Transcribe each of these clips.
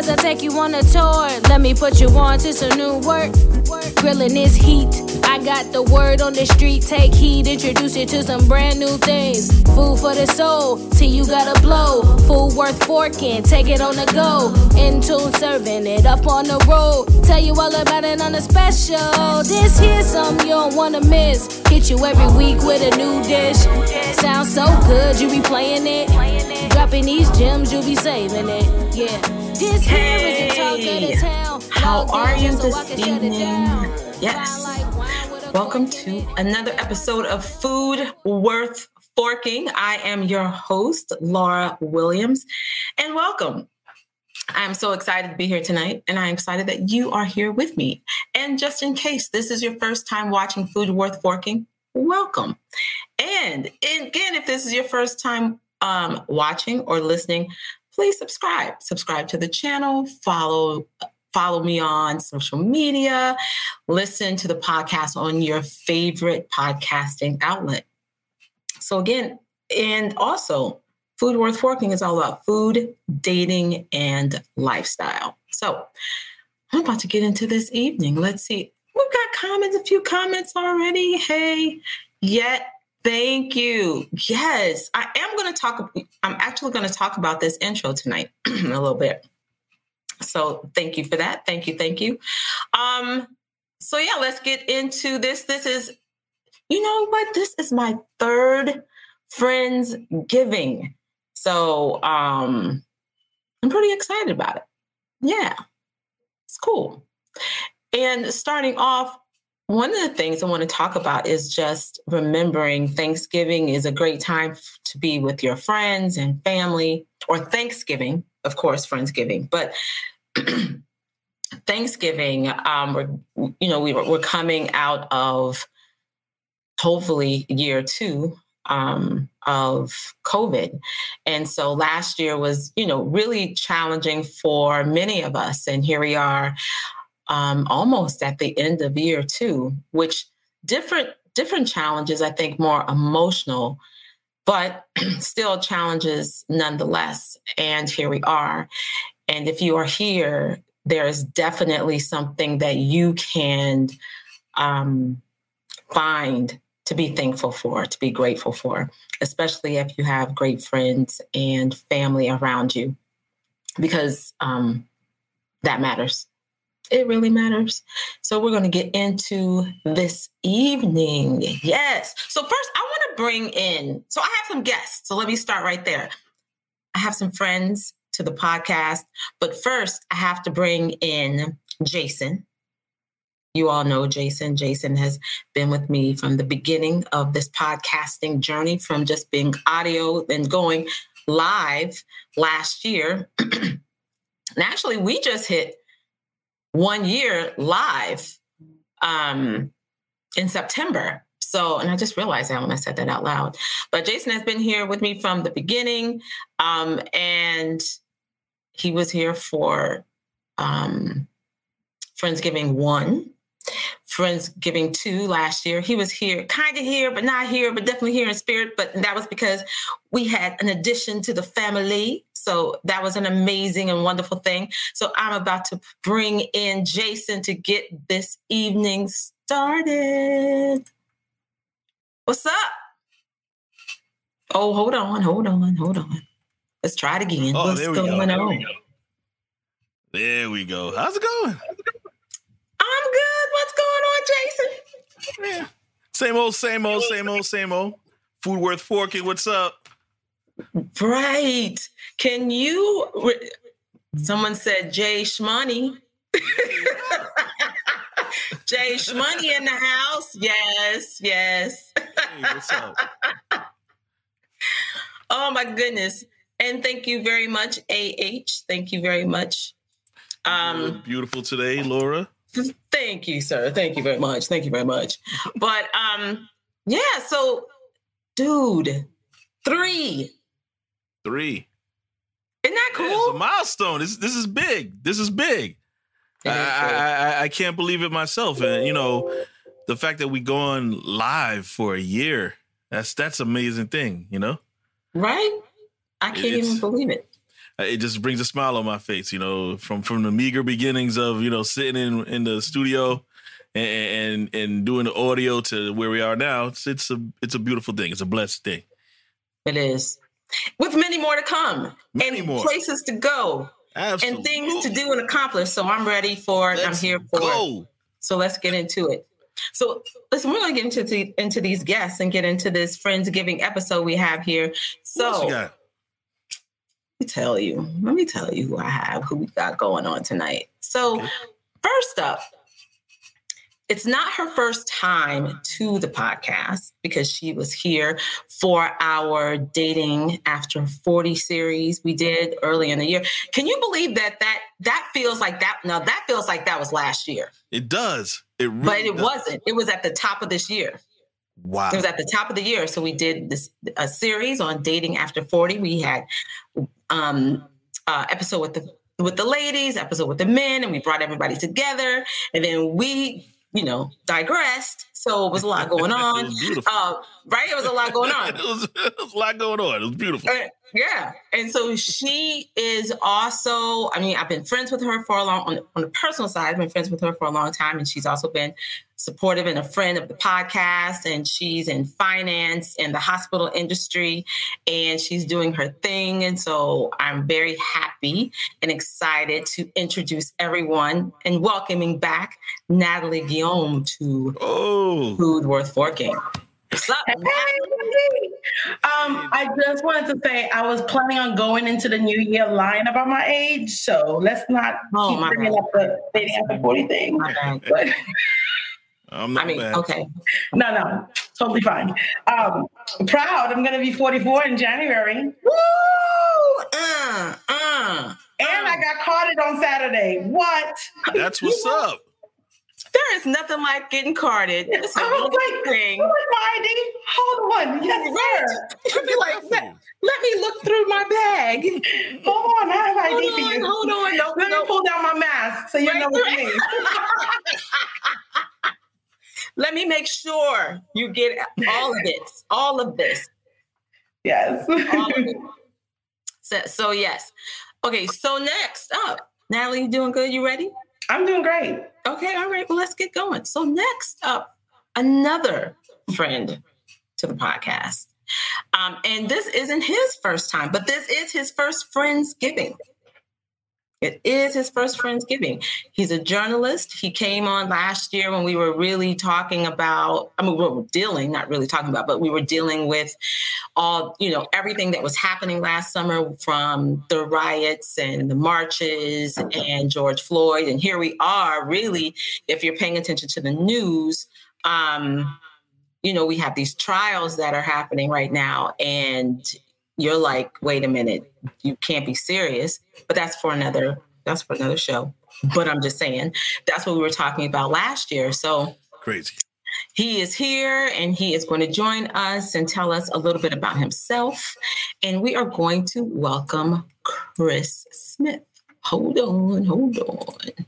as I take you on a tour. Let me put you on to some new work. Grilling is heat. I got the word on the street. Take heed, introduce you to some brand new things. Food for the soul. See, you gotta blow. Food worth forking. Take it on the go. In tune, serving it up on the road. Tell you all about it on the special. This here's something you don't wanna miss. Hit you every week with a new dish. Sounds so good, you be playing it. Dropping these gems, you be saving it. Yeah. This here is the talk of. How are you this I can shut it evening? Yes. Shine like wine with a Welcome to another episode of Food Worth Forking. I am your host, Laura Williams, and welcome. I'm so excited to be here tonight, and I'm excited that you are here with me. And just in case this is your first time watching Food Worth Forking, welcome. And again, if this is your first time um, watching or listening, please subscribe. Subscribe to the channel. Follow follow me on social media. Listen to the podcast on your favorite podcasting outlet. So again, and also Food Worth Forking is all about food, dating, and lifestyle. So I'm about to get into this evening. Let's see. We've got comments, a few comments already. Hey, yet thank you. Yes, I am going to talk. I'm actually going to talk about this intro tonight a little bit. So thank you for that. Thank you. Thank you. Um, so yeah, let's get into this. This is, you know what? This is my third friends giving. So um I'm pretty excited about it. Yeah. It's cool. And starting off, one of the things I want to talk about is just remembering Thanksgiving is a great time to be with your friends and family, or Thanksgiving, of course, Friendsgiving, but Thanksgiving, um, we're, you know, we were, coming out of hopefully year two um, of COVID. And so last year was, you know, really challenging for many of us. And here we are um, almost at the end of year two, which different different challenges, I think more emotional, but still challenges nonetheless. And here we are. And if you are here, there is definitely something that you can um, find to be thankful for, to be grateful for, especially if you have great friends and family around you, because um, that matters. It really matters. So we're going to get into this evening. Yes. So first, I want to bring in. So I have some guests. So let me start right there. I have some friends to the podcast, but first, I have to bring in Jason. You all know Jason. Jason has been with me from the beginning of this podcasting journey, from just being audio and going live last year. and actually, we just hit one year live um, in September. So, and I just realized that when I said that out loud. But Jason has been here with me from the beginning, um, and he was here for um, Friendsgiving one, Friendsgiving two last year. He was here, kind of here, but not here, but definitely here in spirit. But that was because we had an addition to the family. So that was an amazing and wonderful thing. So I'm about to bring in Jason to get this evening started. What's up? Oh, hold on, hold on, hold on. Let's try it again. Oh, What's there we go. going There on? we go. There we go. How's it going? I'm good. What's going on, Jason? Yeah. Same old, same old, same old, same old. Food worth forking. What's up? Right. Can you? Re- Someone said Jay Shmoney. Jay Shmoney in the house. Yes, yes. Hey, what's up? Oh my goodness. And thank you very much, AH. Thank you very much. Um, beautiful today, Laura. thank you, sir. Thank you very much. Thank you very much. But um, yeah, so dude, three. Three. Isn't that Yeah, it's a milestone. This this is big. This is big. I, I. I I can't believe it myself. And you know, the fact that we going live for a year. That's that's amazing thing. You know. right? I can't It's- even believe it. Uh, it just brings a smile on my face. You know, from from the meager beginnings of you know sitting in in the studio and and, and doing the audio to where we are now. It's it's a it's a beautiful thing. It's a blessed thing. It is, with many more to come Many and more. places to go Absolutely. and things to do and accomplish. So I'm ready for it. I'm here for it. So let's get into it. So listen, we're to get into the, into these guests and get into this Friendsgiving episode we have here. So let me tell you, let me tell you who I have, who we got going on tonight. So Okay. first up, it's not her first time to the podcast because she was here for our dating after 40 series we did early in the year. Can you believe that that that feels like that now that feels like that was last year. It does. It really But it does. wasn't. It was at the top of this year. Wow. It was at the top of the year. So we did this a series on dating after 40. We had um uh episode with the with the ladies, episode with the men, and we brought everybody together. And then we, you know, digressed. So it was a lot going it on. was beautiful. Uh, right? It was a lot going on. it, was, it was a lot going on. It was beautiful. Uh, yeah. And so she is also, I mean, I've been friends with her for a long, on, on the personal side, I've been friends with her for a long time. And she's also been supportive and a friend of the podcast. And she's in finance in the hospital industry and she's doing her thing. And so I'm very happy and excited to introduce everyone and welcoming back Natalie Guillaume to Oh, Food Worth Forking. What's up? Hey, um, I just wanted to say I was planning on going into the new year lying about my age, so let's not Oh, keep my bringing bad. up the dating after forty thing. But I'm not I mean, bad. okay. no, no, totally fine. Um, proud. I'm going to be 44 in January, Woo! Uh, uh. I got carded on Saturday. What? That's what's up. There is nothing like getting carded. It's a I was like, thing. is my ID? Hold on. Yes, sir. You'd be like, let, let me look through my bag. Hold on. I have ID Hold for on, you. hold on. No, Let no. me pull down my mask so you Right, know what right. it means. Let me make sure you get all of this. All of this. Yes. Of. So, so yes. Okay, so next up, Natalie, you doing good? You ready? I'm doing great. Okay, all right. Well, let's get going. So next up, another friend to the podcast. Um, and this isn't his first time, but this is his first Friendsgiving. It is his first Friendsgiving. He's a journalist. He came on last year when we were really talking about, I mean, we were dealing, not really talking about, but we were dealing with all, you know, everything that was happening last summer from the riots and the marches and George Floyd. And here we are, really, if you're paying attention to the news, um, you know, we have these trials that are happening right now. And you're like, wait a minute, you can't be serious. But that's for another, that's for another show. But I'm just saying, that's what we were talking about last year. So Crazy. he is here and he is going to join us and tell us a little bit about himself. And we are going to welcome Chris Smith. Hold on, hold on.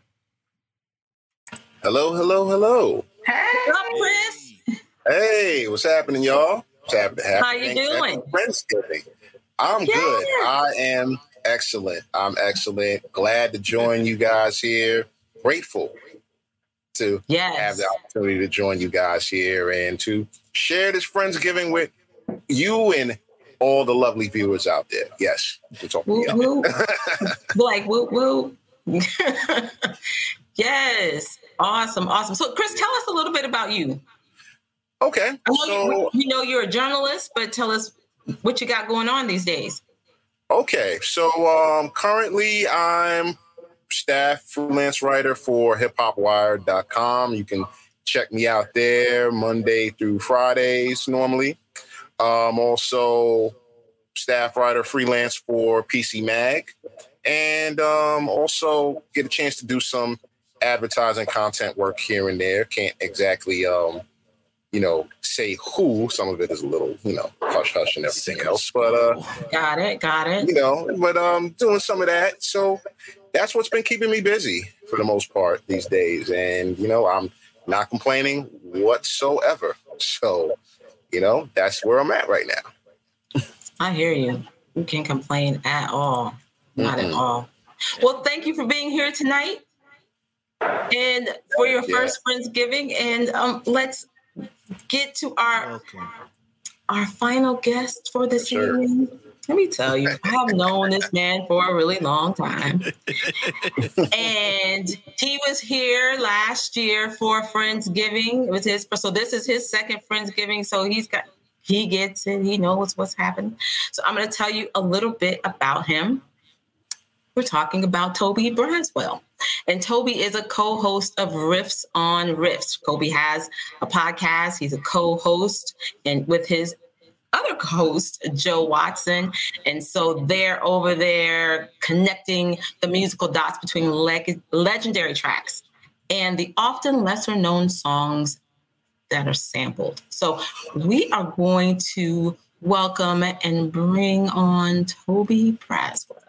Hello, hello, hello. Hey. What's up, Chris? Hey, what's happening, y'all? What's happening? How you doing? Friendsgiving. I'm Yeah. good. I am excellent. I'm excellent. Glad to join you guys here. Grateful to have the opportunity to join you guys here and to share this Friendsgiving with you and all the lovely viewers out there. Yes, we're talking Woo, woo. like woo woo. yes. Awesome. Awesome. So Chris, tell us a little bit about you. Okay, so you, you know you're a journalist, but tell us what you got going on these days. Okay, so um, currently I'm staff freelance writer for hiphopwire.com. You can check me out there Monday through Fridays normally. Um, also staff writer freelance for PC Mag, and um, also get a chance to do some advertising content work here and there. Can't exactly um, you know say who. Some of it is a little you know hush hush and everything else, but uh Got it. Got it. you know, but um, doing some of that. So that's what's been keeping me busy for the most part these days, and you know, I'm not complaining whatsoever. So, you know, that's where I'm at right now. I hear you. You can't complain at all. not at Mm-mm. all. Well, thank you for being here tonight and for your Yeah. first Friendsgiving. And um, let's get to our our final guest for this Sure. evening. Let me tell you, I have known this man for a really long time. and he was here last year for Friendsgiving. It was his so this is his second Friendsgiving. So he's got he gets it, he knows what's happening. So I'm gonna tell you a little bit about him. We're talking about Toby Braswell. And Toby is a co-host of Riffs on Riffs. Kobe has a podcast. He's a co-host and with his other co host, Joe Watson. And so they're over there connecting the musical dots between leg- legendary tracks and the often lesser known songs that are sampled. So we are going to welcome and bring on Toby Braswell.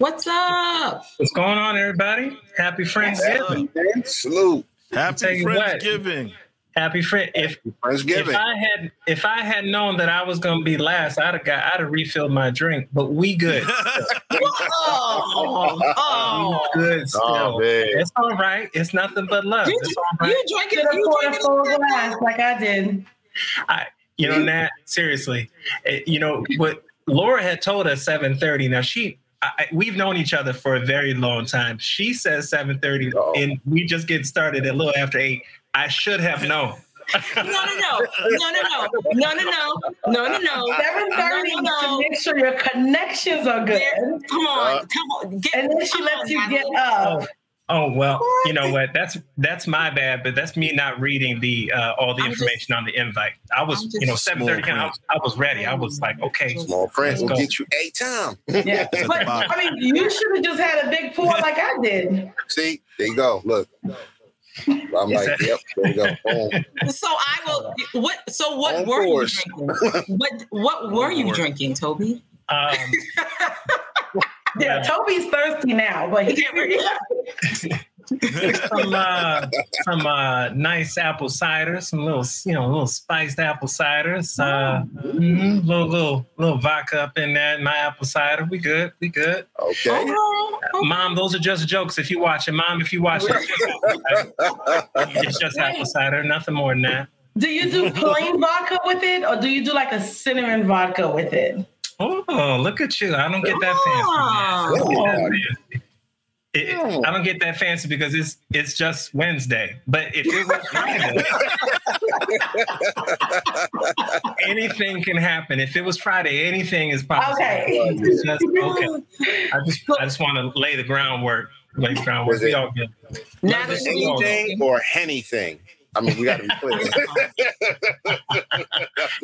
What's up? What's going on, everybody? Happy Friendsgiving. Salute. Happy you what. Friendsgiving. Happy friend. If if I had if I had known that I was gonna be last, I'd have got I'd have refilled my drink. But we good. Oh, oh. We good still. Oh, it's all right. It's nothing but love. You, It's all right. you drinking? Should You a drinking? full glass like I did. You know, Nat, seriously. eh, You know what Laura had told us 7:30. Now she I, I- we've known each other for a very long time. She says 7:30 Uh-oh. and we just get started a little after 8. I should have known. No, no, no, no, no, no, no, no, no, no, no, no. Seven thirty No, no, no. to make sure your connections are good, There- Come on, Uh, come on. Get, and then she come lets on, you get Natalie. up. Oh well, you know what? That's that's my bad, but that's me not reading the uh, all the I'm just- information on the invite. I was, you know, seven thirty. I, was- I was ready. I was like, okay, Small print will Let's go. get you eight time. Yeah, but. I mean, you should have just had a big pour like I did. See, there you go. Look. I'm like, that- yep, there you go. So I will. What? So what On were course. you drinking? What? What were you Lord. drinking, Toby? um, Yeah, Toby's thirsty now, but he some uh, some uh, nice apple cider, some little you know little spiced apple ciders. Uh, mhm, little little little vodka up in there. My apple cider. We good. We good. Okay. Oh, okay. Mom, those are just jokes. If you watch it, Mom, if you watching, it's just apple. It's just apple cider. Nothing more than that. Do you do plain vodka with it, or do you do like a cinnamon vodka with it? Oh, look at you! I don't get that fancy. man. I don't get that fancy. It- it- I don't get that fancy because it's it's just Wednesday. But if it was Friday, anything can happen. If it was Friday, anything is possible. Okay. It's just, okay. I just I just want to lay the groundwork. Lay the groundwork. Is We it- all good. Now Is that it you Anything or anything? I mean, we got to be clear.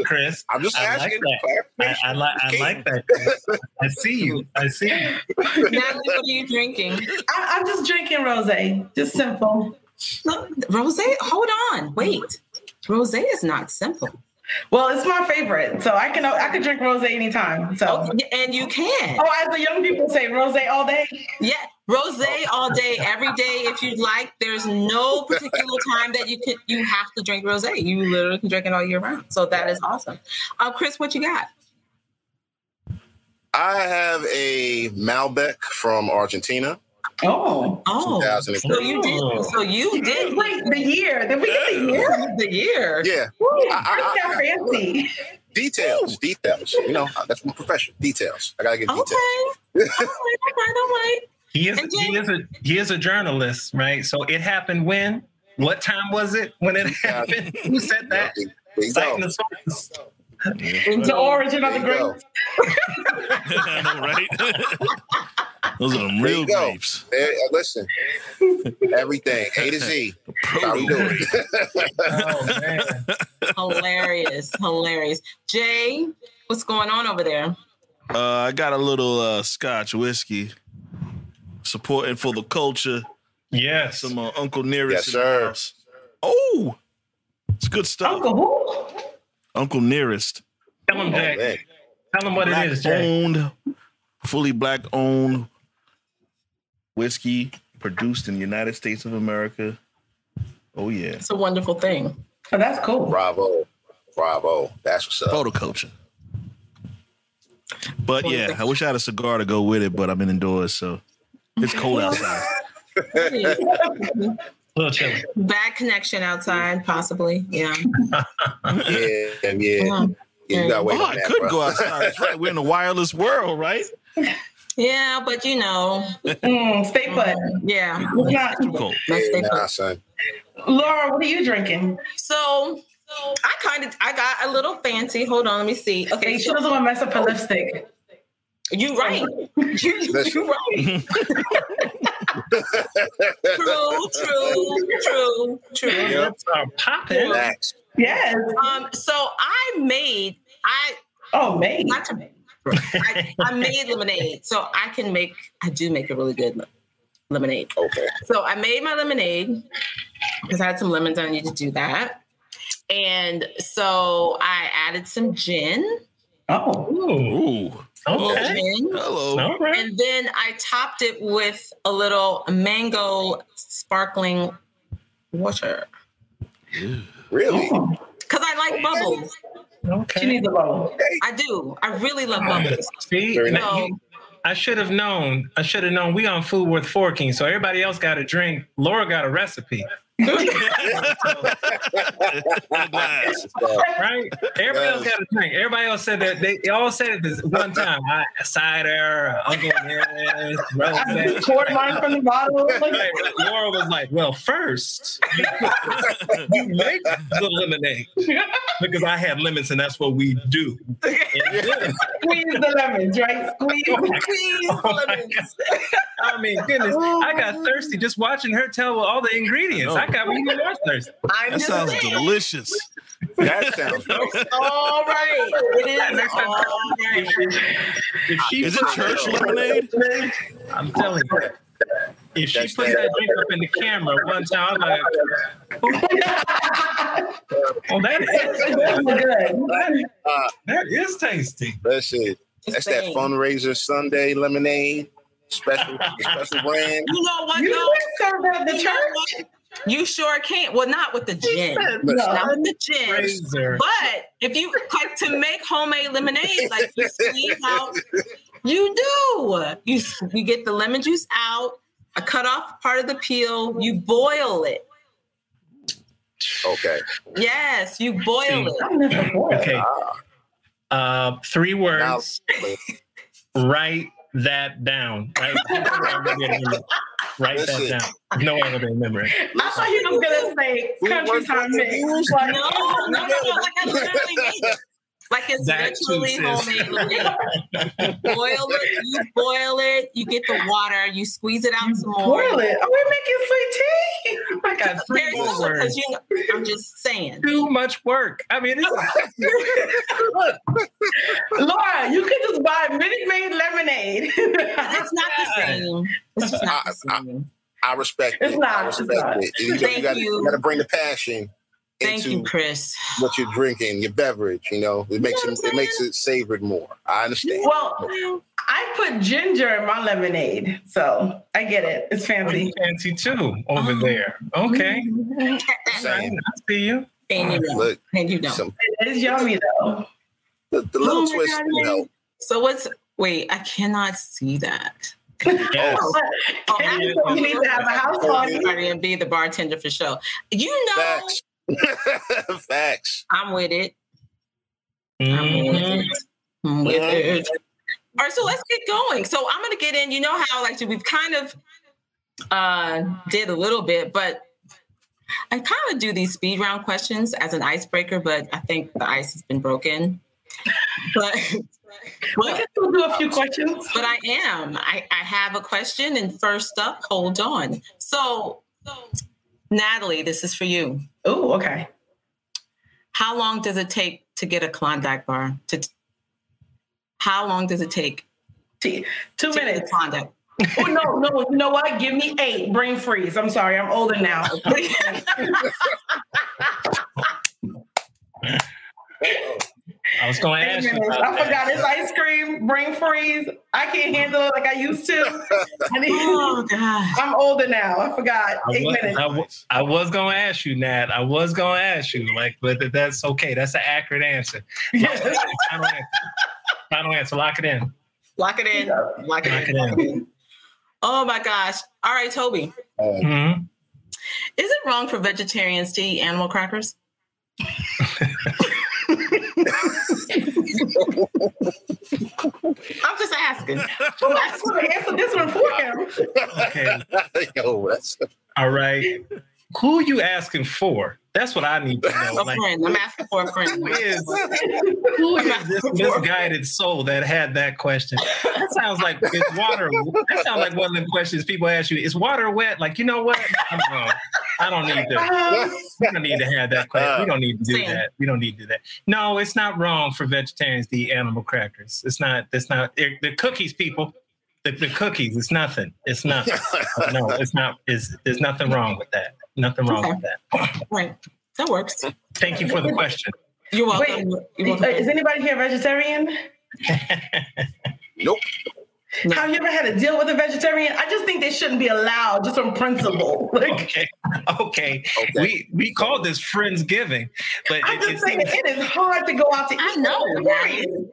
Chris. I'm just I like asking. that. I. I like I like that. Chris. I see you. I see you. Natalie, what are you drinking? I, I'm just drinking rosé, just simple. Look, Rose, hold on, wait. Rose is not simple. Well, it's my favorite, so I can I can drink rosé anytime. So, Oh, and you can. oh, as the young people say, rosé all day. Yeah, rose all day, every day if you'd like. There's no particular time that you could you have to drink rose. You literally can drink it all year round. So that is awesome. Uh, Chris, what you got? I have a Malbec from Argentina, Oh, Oh, so you did. So you did wait, the year? Did we get the year? the year. Yeah, Woo, I- this got fancy. details, details. You know, that's my profession. Details. I gotta get details. Okay. details. all right, all right, all right. He is And he is a he is a journalist, right? So it happened when? What time was it when it happened? Who said that? There you Citing the sources. The origin of the There grapes. I know, right? Those are them real you grapes. There, uh, listen, everything A to Z. How we doing? Oh man. Hilarious, hilarious. Jay, what's going on over there? Uh, I got a little uh, Scotch whiskey, supporting for the culture. Yes. Some uh, Uncle Nearest Yes, in the sir. house. Oh, it's good stuff. Uncle who? Uncle Nearest, Tell him, Oh, Jay. Tell him what black it is, Jay. owned, fully black owned whiskey produced in the United States of America. Oh yeah, It's a wonderful thing. Oh, that's cool. Bravo. Bravo. That's what's up. photo culture. But yeah, I wish I had a cigar to go with it, but I'm in indoors, so it's cold outside. A little chilly. Bad connection outside, possibly. Yeah. Yeah, yeah. yeah you gotta Oh, on I that, could bro. go outside. That's right. We're in a wireless world, right? Yeah, but you know, Mm, stay put. yeah. It's not- Too cold. Let's stay Nah, put. son. Laura, what are you drinking? So I kind of I got a little fancy. Hold on, let me see. Okay, Hey, she so doesn't want to mess up her lipstick. You right. You, you right. true, true, true, true. Yeah. Lips are popping. Facts. Yes. Um, so I made I Oh, mate. not to make I, I made lemonade, so I can make I do make a really good le- lemonade. Okay. So I made my lemonade because I had some lemons. I needed to do that, and so I added some gin, Oh. Ooh, Ooh. okay. gin, Hello. All right. and then I topped it with a little mango sparkling water Really? Oh. because I like bubbles. Okay. She needs a bowl. I do. I really love bubbles. See, Very nice. now you- I should have known. I should have known. We on food worth forking, so everybody else got a drink. Laura got a recipe, Glass. Right? Everybody else got a drink. Everybody else said that they, they all said it this one time. I, cider, Uncle Nearest, I rose. poured mine from the bottle. Like, Right, Laura was like, "Well, first you make the lemonade because I have lemons, and that's what we do." Squeeze the lemons, right? Squeeze. Please, Oh my lemons. Oh I mean, goodness, I got thirsty just watching her tell all the ingredients. Oh, I got me even more thirsty. I'm That sounds saying. delicious. That sounds all right. It is all right. If she Is it church lemonade? I'm telling you. If she That's put that- that drink up in the camera one time, I'm like, oh, that is, Good. that is tasty. That's it. That's that fundraiser Sunday lemonade. Special special brand. You know what? You though? can serve at the You know church. What? You sure can't. Well, not with the gin. No. Not with the gin. Razor. But if you like to make homemade lemonade, like you squeeze out, you do. You you get the lemon juice out, I cut off part of the peel, you boil it. Okay. Yes, you boil it. I'm this before. Okay. Uh, three Now, words. Write that down. Write that Listen. That down. No one will remember it. I thought you was gonna say We country time for mix. views. Like, No, no, no, no. Like I literally made it. Like it's That literally sis. homemade lemonade. You boil it, you boil it, you get the water, you squeeze it out some more. boil it. Are we making sweet tea? I got three Very more simple, 'cause words. you know, I'm just saying. Too much work. I mean, it's, Laura, you could just buy Minute Maid lemonade. It's not the same. It's just not the I- I- same. I respect It's it. not, I it's respect not. it. You, Thank gotta, you. you gotta bring the passion Thank into you, Chris. what you're drinking, your beverage. You know, it makes know it what it makes it savored more. I understand. well, I put ginger in my lemonade, so I get it. It's oh, fancy. fancy too over Oh. there. Okay. Same. I see you. And you don't. Look, And you don't. some It is yummy though. the, the little Oh twist, God, you know. So what's wait, I cannot see that. Yes. Oh, And you need to have a house party. Party and be the bartender for sure. You know Facts. Facts. I'm with it. I'm with it. I'm with it. All right, so let's get going. So I'm gonna get in. You know how like we've kind of uh did a little bit, but I kind of do these speed round questions as an icebreaker, but I think the ice has been broken. But We can still do a few questions. but I am. I, I have a question, and first up, hold on. So, Natalie, this is for you. Oh, okay. How long does it take to get a Klondike bar? To how long does it take? T- Two to minutes. Klondike. Oh no, no, you know what? Give me eight. Brain freeze. I'm sorry, I'm older now. I was going to ask you. about I that. forgot it's ice cream. Brain freeze. I can't handle it like I used to. I need- oh God. I'm older now. I forgot. I Eight was, minutes. I, wa- I was going to ask you, Nat. I was going to ask you, like, but that's okay. That's an accurate answer. Yes. Final answer. Final answer. Lock it in. Lock it in. Lock it Lock in. it Lock it in. Oh my gosh. All right, Toby. Mhm. Is it wrong for vegetarians to eat animal crackers? I'm just asking. Well, I should have answer this one for him. Okay. Yo, that's All right. Who are you asking for? That's what I need to know. A Like, friend. I'm asking for a friend. who is who is this misguided soul that had that question? That sounds like it's water. That sounds like one of the questions people ask you. Is water wet? Like, you know what? I'm wrong. I don't need to. We don't need to have that question. We don't need to do Same. that. We don't need to do that. No, it's not wrong for vegetarians to eat animal crackers. It's not. It's not. it- the cookies, people. The, the cookies. It's nothing. It's nothing. No, it's not. It's, there's nothing wrong with that. Nothing wrong with that. Right. That works. Thank you for the question. You're welcome. Wait, You're is, welcome. is anybody here vegetarian? nope. Have you ever had to deal with a vegetarian? I just think they shouldn't be allowed, just on principle. Like, Okay. Okay. Okay. We we call this friendsgiving, but I'm it, just it saying seems- it is hard to go out to eat. I know, vegetarian.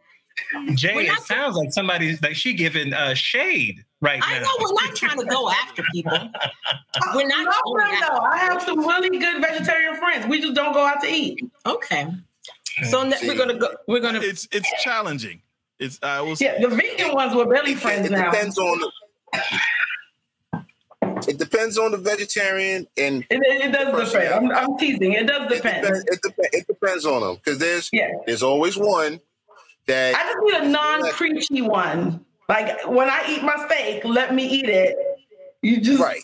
Jay, it not- sounds like somebody's like she giving uh, shade right I know we're not trying to go after people. We're not No, going no, after- no. I have some really good vegetarian friends. We just don't go out to eat. Okay. So ne- we're gonna go. We're gonna. It's it's challenging. It's I will say Yeah, the vegan ones were barely friends It now. depends on the. It depends on the vegetarian, and It, it, it does depend. I'm, I'm teasing. It does it depend. depends. It, dep- it depends on them because there's Yeah. there's always one that I just need a non-preachy one. Like when I eat my steak, let me eat it. You just, right.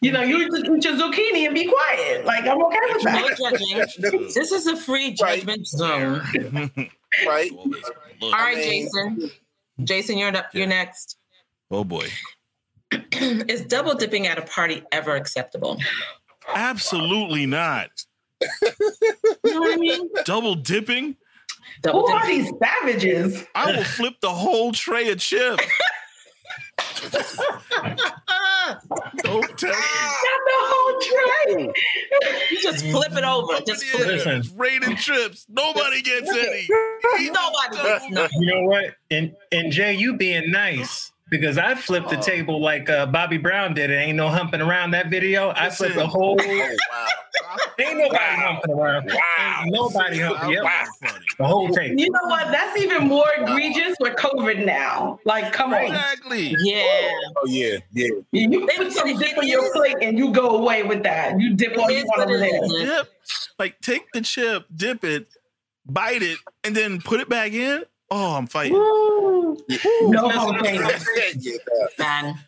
you know, you just eat your zucchini and be quiet. Like I'm okay with no that. judging. This is a free Right. judgment zone. Right. All right, Jason. Jason, you're up. You're next. Oh boy. Is double dipping at a party ever acceptable? Absolutely not. You know what I mean? Double dipping? Double Who are dipping. these savages? I will flip the whole tray of chips. Don't tell me. Not the whole tray. you just flip it over. Just Yeah, flip it. Listen. it's raining chips. Nobody gets any. Nobody gets nothing. You know what? And and Jay, you being nice because I flipped the table like uh, Bobby Brown did. It ain't no humping around that video. I flipped the whole. Oh wow. Ain't nobody humping around. Wow. Ain't nobody humping. Yep. Wow. The whole table. You know what? That's even more egregious with COVID now. Like, come on. Exactly. Yeah. Oh yeah. Yeah. You They put some dip on your plate and you go away with that. You dip all you want what over it there. is. Dip. Like take the chip, dip it, bite it, and then put it back in. Oh, I'm fighting. Woo. No humping. yeah. Man.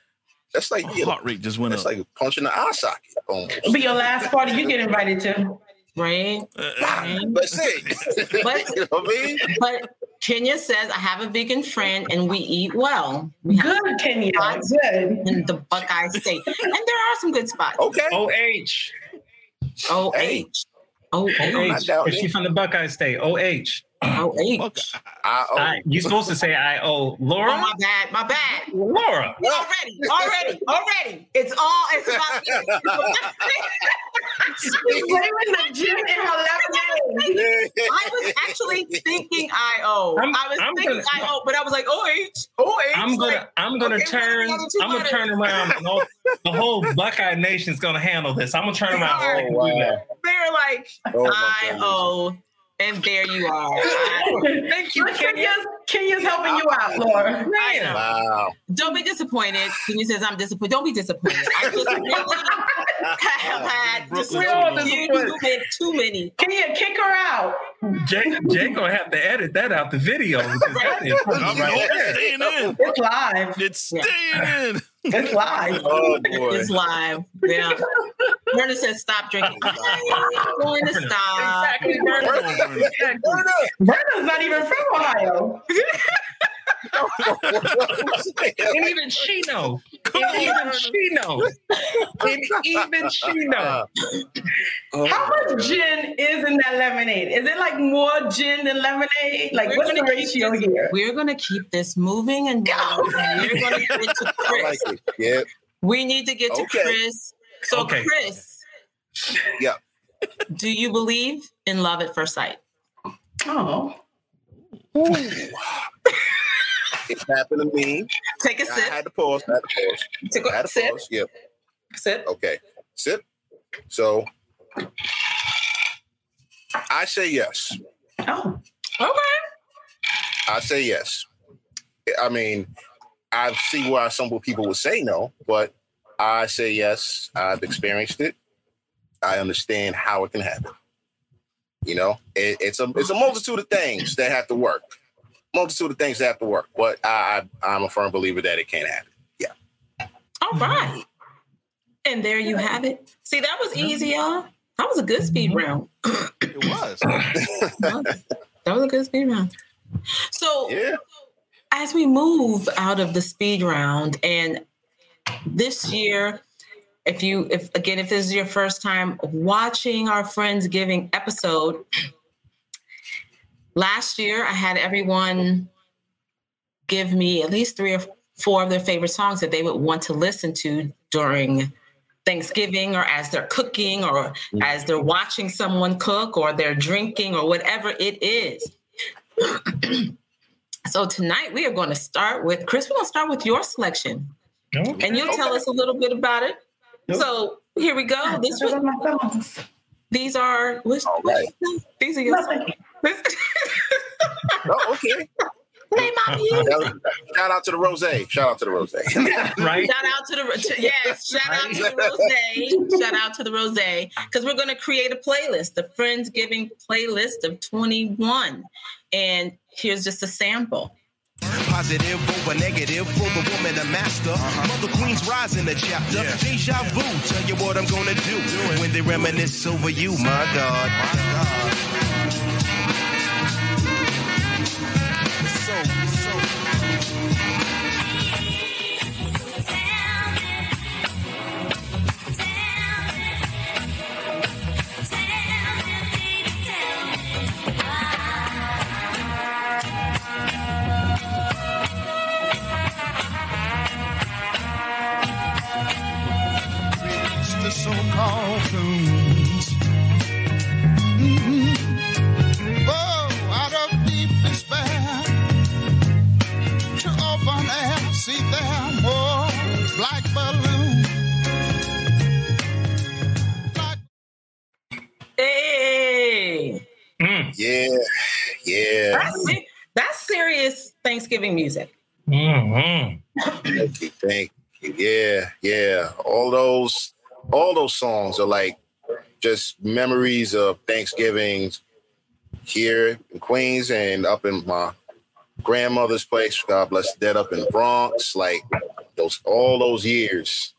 That's like My you know, heart rate just went that's up. like punching the eye socket almost. It'll be your last party you get invited to. Right? That's it. But- you know what I mean? But Kenya says, I have a vegan friend and we eat well. We Good, Kenya. Good. in the Buckeye State. And there are some good spots. Okay. OH. O Hey. H. O I'm OH. not down she from the Buckeye State? OH. O fuck, oh, I, you supposed to say I owe Laura? Oh my bad, my bad. Laura. Already, already, already. It's all it's about She's blaming the gym in her lemonade. I was actually thinking IO. I'm- I was I'm thinking gonna- IO, but I was like OH. I'm gonna like, I'm gonna okay, turn what are the other two I'm gonna letters? turn around and all, the whole Buckeye Nation's gonna handle this. I'm gonna turn around. Oh, and do wow. they're like Oh, my IO. And there you are. Thank you, But Kenya. Kenya's, Kenya's helping you out, Laura. I Man. know. Wow. Don't be disappointed. Kenya says I'm disappointed. Don't be disappointed. I just really have had just Brooklyn We're all Two too, disappointed. many- too many. Kenya, kick her out. Jay, Jay gonna have to edit that out the video because that is I'm right staying in. It's live. It's Yeah. staying in. It's live. Oh boy. It's live. Yeah. Verna says stop drinking. I'm going to stop. Exactly. Verna's not even from Ohio. up. And even she know. And even she know. And even she know. How much gin is in that lemonade? Is it like more gin than lemonade? Like, We're what's the ratio this- here? We're going to keep this moving and moving. We're going to get to Chris. like it. Yeah. We need to get to Chris. So, Okay. Chris. Yeah. Do you believe in love at first sight? Oh. It happened to me. Take a sip. I had to pause. I had to pause. Take I had to sip. pause. Yep. Sip. Okay. Sip. So I say yes. Oh, Okay. I say yes. I mean, I see why some people would say no, but I say yes. I've experienced it. I understand how it can happen. You know, it, it's a it's a multitude of things that have to work. Multitude of things that have to work, but I, I I'm a firm believer that it can't happen. Yeah. All right. And there you have it. See, that was easy, y'all. That was a good speed mm-hmm. round. It was. That was a good speed round. So Yeah. as we move out of the speed round and this year if you if again if this is your first time watching our friends giving episode last year i had everyone give me at least three or four of their favorite songs that they would want to listen to during thanksgiving or as they're cooking or mm-hmm. as they're watching someone cook or they're drinking or whatever it is so tonight we are going to start with Chris. We're going to start with your selection, Okay. and you'll tell Okay. us a little bit about it. Yep. So here we go. This are was, my songs. these are which, All which- right. these are your Nothing. songs. Oh, okay. Name out you. Shout out to the rose. Shout out to the rose. right? Shout out to the to- yes, shout out to the rose. Shout out to the rose because we're going to create a playlist, the Friendsgiving playlist of 21. And here's just a sample. Positive over negative for the woman, a master. Uh-huh. Mother Queen's rise in the chapter. Deja vu, tell you what I'm gonna do when they reminisce over you, my God. the so-called tunes. Mhm. Oh, out of deep despair to open air, see there more black balloons. Black Hey, Mm, Yeah, yeah. that's, that's serious Thanksgiving music. mm, Thank you, thank you. Yeah, yeah. All those, all those songs are like just memories of Thanksgivings here in Queens and up in my grandmother's place. God bless dead up in Bronx. Like those, all those years,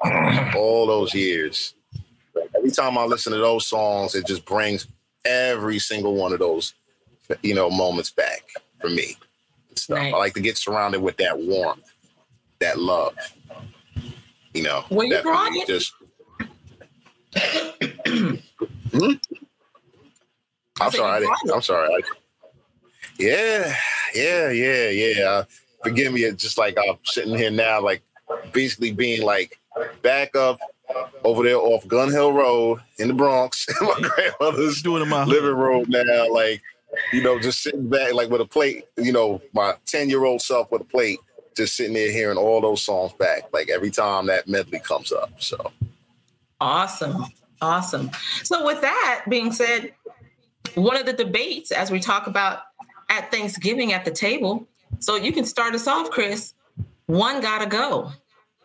all those years. Every time I listen to those songs, it just brings every single one of those, you know, moments back for me. stuff. Right. I like to get surrounded with that warmth, that love. You know, Well, you that brought really it. just. Hmm? I'm sorry. I didn't, I'm sorry. I, yeah, yeah, yeah, yeah. Uh, forgive me. It's just like I'm sitting here now, like basically being like back up over there off Gun Hill Road in the Bronx, my grandmother's Doing in my living room now, like you know, just sitting back, like with a plate, you know, my 10 year old self with a plate, just sitting there hearing all those songs back, like every time that medley comes up. So, Awesome. Awesome. So, with that being said, one of the debates as we talk about at Thanksgiving at the table, so you can start us off, Chris. One gotta go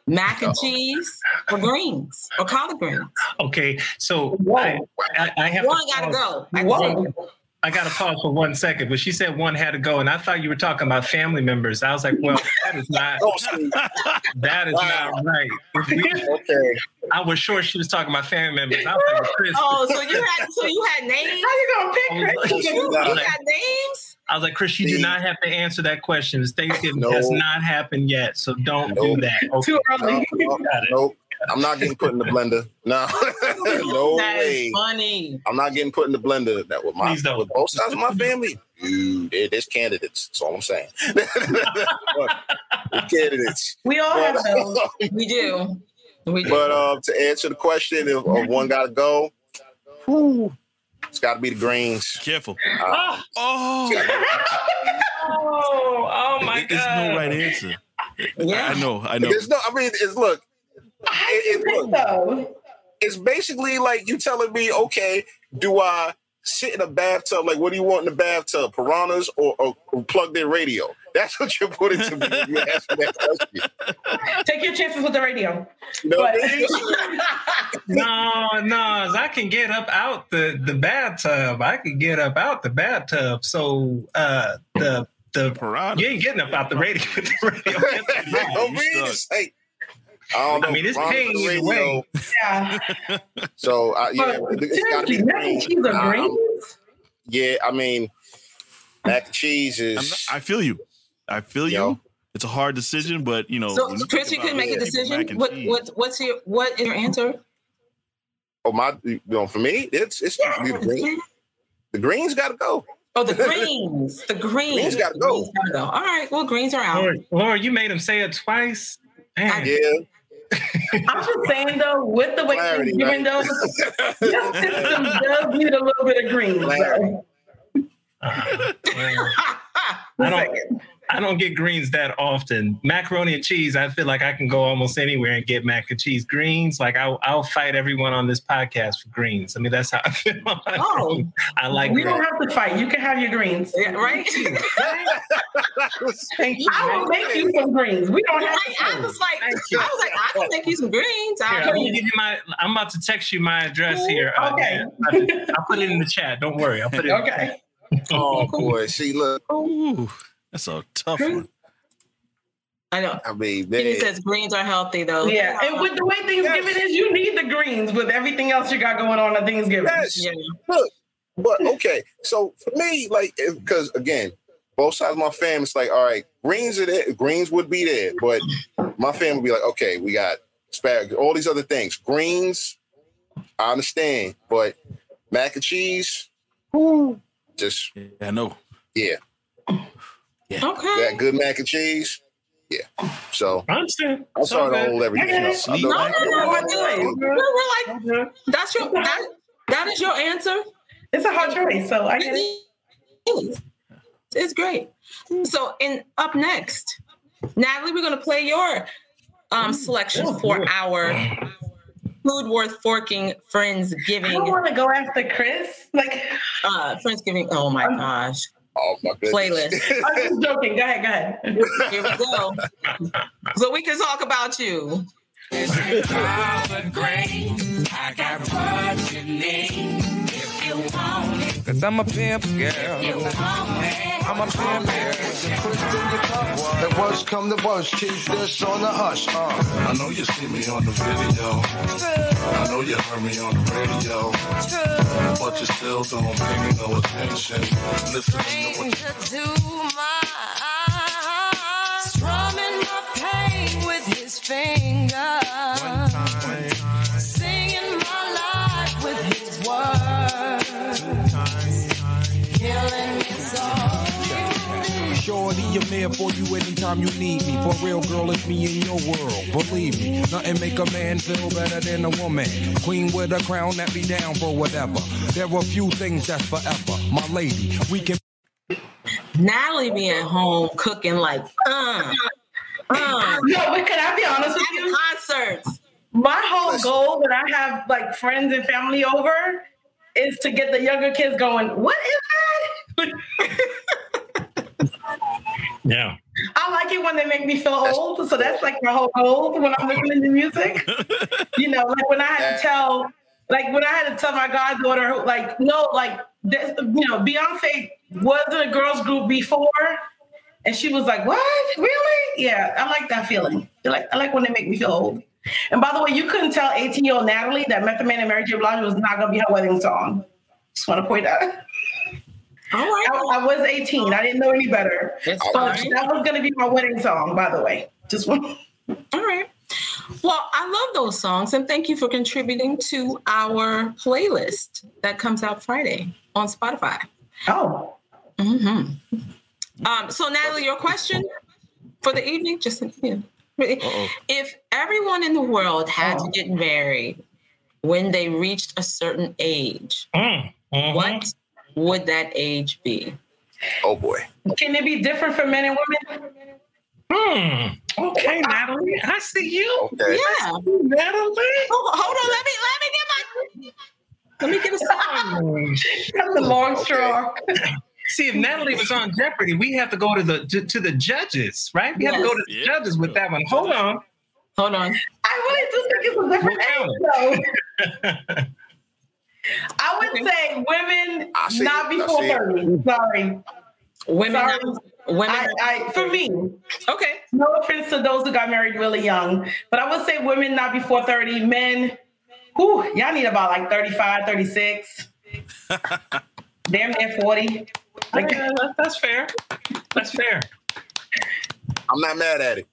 mac and oh. cheese or greens or collard greens. Okay, so I, I, I have One to gotta pause. go. I Whoa. Said- I got to pause for one second, but she said one had to go, and I thought you were talking about family members. I was like, well, that is not oh, that is Wow. not right. We, okay. I was sure she was talking about family members. I was like, Chris, Oh, so you had so you had names? How you gonna pick oh, Chris? You, you Nah. had names? I was like, Chris, you do not have to answer that question. Thanksgiving No. has not happened yet, so don't do that. Okay, Too early. No, got it. nope. I'm not getting put in the blender. No, no That way. is funny. I'm not getting put in the blender. That with my Please don't. with both sides of my family. Dude, there's candidates. That's all I'm saying. There's candidates. We all have But, those. We do. We do. but uh, to answer the question of, of one got to go, whew, it's got to be the greens. Careful. Uh, Oh, Oh, oh my It- It's no right answer. Yeah. I know. I know. There's no. I mean, it's look. I It, it, think look so. it's basically like you telling me, okay, do I sit in a bathtub? Like, what do you want in the bathtub? Piranhas or, or, or plugged in radio? That's what you're putting to me when you ask me that question. Take your chances with the radio. You know But what I mean? No, no, I can get up out the the bathtub. I can get up out the bathtub. So uh the the Piranha. you ain't getting up out the radio. with the radio. You know what I mean? It's like, I don't know. I mean, it's piranhas paying on the either radio. way. yeah. So uh, yeah, But it's gotta be mac and cheese Nah, are greens. Yeah, I mean, mac and cheese is. not- I feel you. I feel you. Yo. It's a hard decision, but you know. So, you Chris, you can about make a decision. What, what, what's your, what is your answer? oh my, you know, for me, it's it's the green. The greens got to go. Oh, the greens. The greens. Greens gotta go. Go. All right. Well, greens are out. Laura, Laura, you made him say it twice. Man. Yeah, I'm just saying though, with the way Clarity, things given right? though, your system does need a little bit of greens. Clarity. So. Uh, I don't- saying. I don't get greens that often. Macaroni and cheese, I feel like I can go almost anywhere and get mac and cheese. Greens, like I'll, I'll fight everyone on this podcast for greens. I mean, that's how I feel. Oh. I like We greens. don't have to fight. You can have your greens. Yeah, right? Thank you. I will make you some greens. We don't have Right? I to. was like, I Thank you. was like, I can make you some greens. Here, I I'm, gonna give you my, I'm about to text you my address here. uh, Okay. I'll put it in the chat. Don't worry. I'll put it in the Okay. oh boy, see, look, Ooh, that's a tough one. I know. I mean, He says greens are healthy though. Yeah, and with the way Thanksgiving is, you need the greens with everything else you got going on at Thanksgiving. yes, Yeah. look, but okay. So for me, like, because again, both sides of my family, it's like, all right, greens are there, greens would be there, but my family would be like, okay, we got asparagus, all these other things, greens. I understand, but mac and cheese, whew, just Yeah, I know. yeah, Okay. that good mac and cheese, yeah. So I understand. I'm sorry to hold everything. Okay. up. I No, no, no, we're I know- good. We're, we're like, Okay. that's your that, that is your answer. It's a hard choice, so I get it. It's great. So, in up next, Natalie, we're going to play your um, selection for our food worth forking friends I want to go after Chris. Like, uh friendsgiving. Oh my gosh, Oh my goodness. Playlist. I'm just joking. Go ahead, go ahead. here we go. So we can talk about you. Cause I'm a pimp girl. I'm a pimp girl. The worst come to worst, keep this on the hush. Uh. I know you see me on the video. I know you heard me on the radio. But you still don't pay me no attention. Listen to what to do my strumming my pain with his finger, killing me softly. Shorty, I'm there for you anytime you need me. For real, girl, it's me in your world. Believe me, nothing make a man feel better than a woman. Queen with a crown that be down for whatever. There are few things that's forever. My lady, we can. Natalie be at home cooking like uh, uh, No, but can I be honest with you? concerts. My whole goal when I have like friends and family over is to get the younger kids going, what is that? Yeah. I like it when they make me feel old. So that's like my whole goal when I'm listening to music. you know, like when I had to tell, like when I had to tell my goddaughter, like, no, like, this, you know, Beyonce wasn't a girls group before. And she was like, what? Really? Yeah, I like that feeling. I like, I like when they make me feel old. And by the way, you couldn't tell 18 year old Natalie that Method Man and Mary J. Blige was not going to be her wedding song. Just want to point out. All right. I, I was 18. I didn't know any better. It's But fine. that was going to be my wedding song, by the way. Just want. All right. Well, I love those songs, and thank you for contributing to our playlist that comes out Friday on Spotify. Oh, hmm Um, so, Natalie, your question for the evening, just you know, Uh-oh. if everyone in the world had to get married when they reached a certain age, Mm, mhm. what would that age be? Oh boy. Can it be different for men and women? Hmm. Okay, Natalie. I see you. Okay. Yeah. Natalie. Hold, hold on. Let me let me get my let me get a song. That's a long straw. See, if Natalie was on Jeopardy, we have to go to the to, to the judges, right? We have to go to the Yes. judges with that one. Hold on. Hold on. I really do think it's a different age, though. I would say women not it. Before 30. Sorry. Women Sorry. women I, I, for me, Okay. no offense to those who got married really young, but I would say women not before 30, men, whew, y'all need about like 35, 36, damn near 40. Like, Yeah, that's fair. That's fair. I'm not mad at it.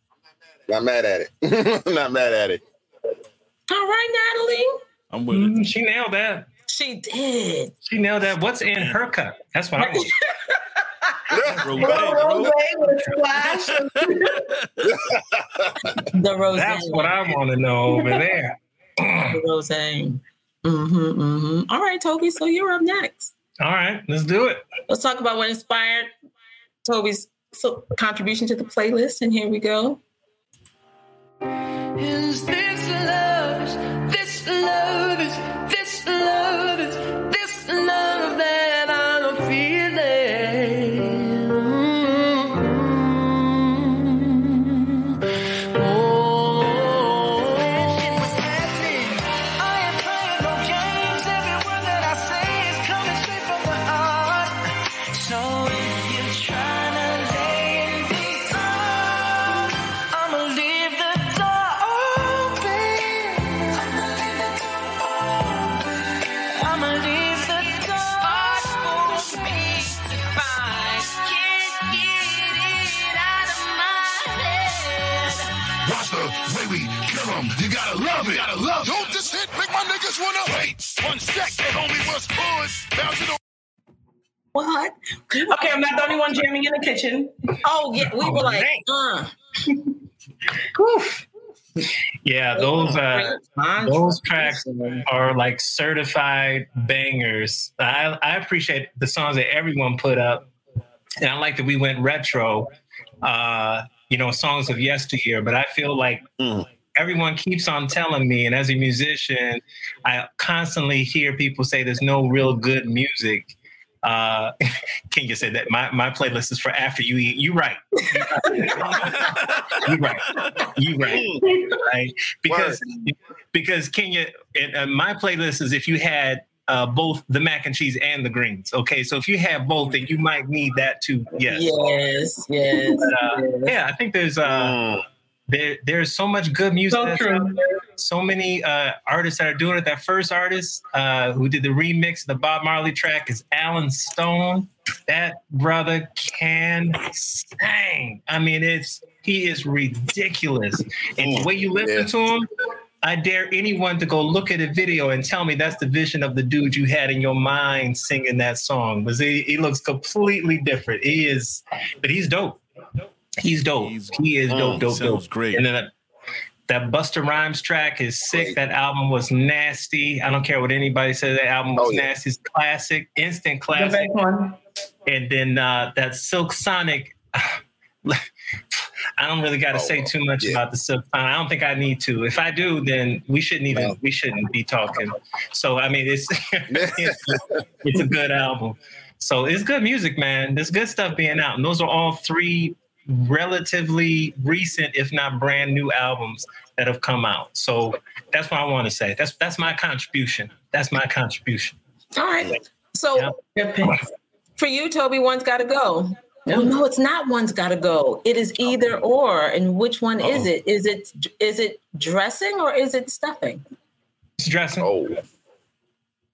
Not mad at it. I'm not mad at it. All right, Natalie. I'm with it. Mm, she nailed that. She did. She nailed that. What's in her cup? That's what I want. The rose. That's what I want to know over there. The rose. Mm-hmm, mm-hmm. All right, Toby. So you're up next. All right, let's do it. Let's talk about what inspired Toby's contribution to the playlist. And here we go. Is this love? Is this love? Is this love? Is kitchen. Oh yeah, we were like, uh. Yeah, those uh, those tracks are like certified bangers. I, I appreciate the songs that everyone put up, and I like that we went retro. Uh, you know, songs of yesteryear. But I feel like everyone keeps on telling me, and as a musician, I constantly hear people say there's no real good music. Uh, Kenya said that my, my playlist is for after you eat. You right. You right. You right. Right. Because because Kenya, and, uh, my playlist is if you had uh, both the mac and cheese and the greens. Okay, so if you have both, then you might need that too. Yes. Yes. Yes. But, uh, yeah, I think there's uh, there there's so much good music. So that's true. out there. So many uh, artists that are doing it. That first artist uh, who did the remix of the Bob Marley track is Alan Stone. That brother can sing. I mean, it's he is ridiculous. And the way you listen Yeah. to him, I dare anyone to go look at a video and tell me that's the vision of the dude you had in your mind singing that song. Because he, he looks completely different. He is, but he's dope. He's dope. he is dope, dope, sounds dope. great. And then that, that Busta Rhymes track is sick. That album was nasty. I don't care what anybody says. That album was Oh, yeah. nasty. It's classic, instant classic. best one. And then uh, that Silk Sonic. I don't really got to Oh, say too much yeah. about the Silk Sonic. I don't think I need to. If I do, then we shouldn't even No. we shouldn't be talking. So I mean, it's it's, it's a good album. So it's good music, man. There's good stuff being out, and those are all three relatively recent, if not brand new albums that have come out. So that's what I want to say. That's that's my contribution. That's my contribution. All right. So Yeah. For you, Toby, one's got to go. Well, no, it's not. One's got to go. It is either or, and which one is it? Is it is it dressing or is it stuffing? It's dressing. Oh,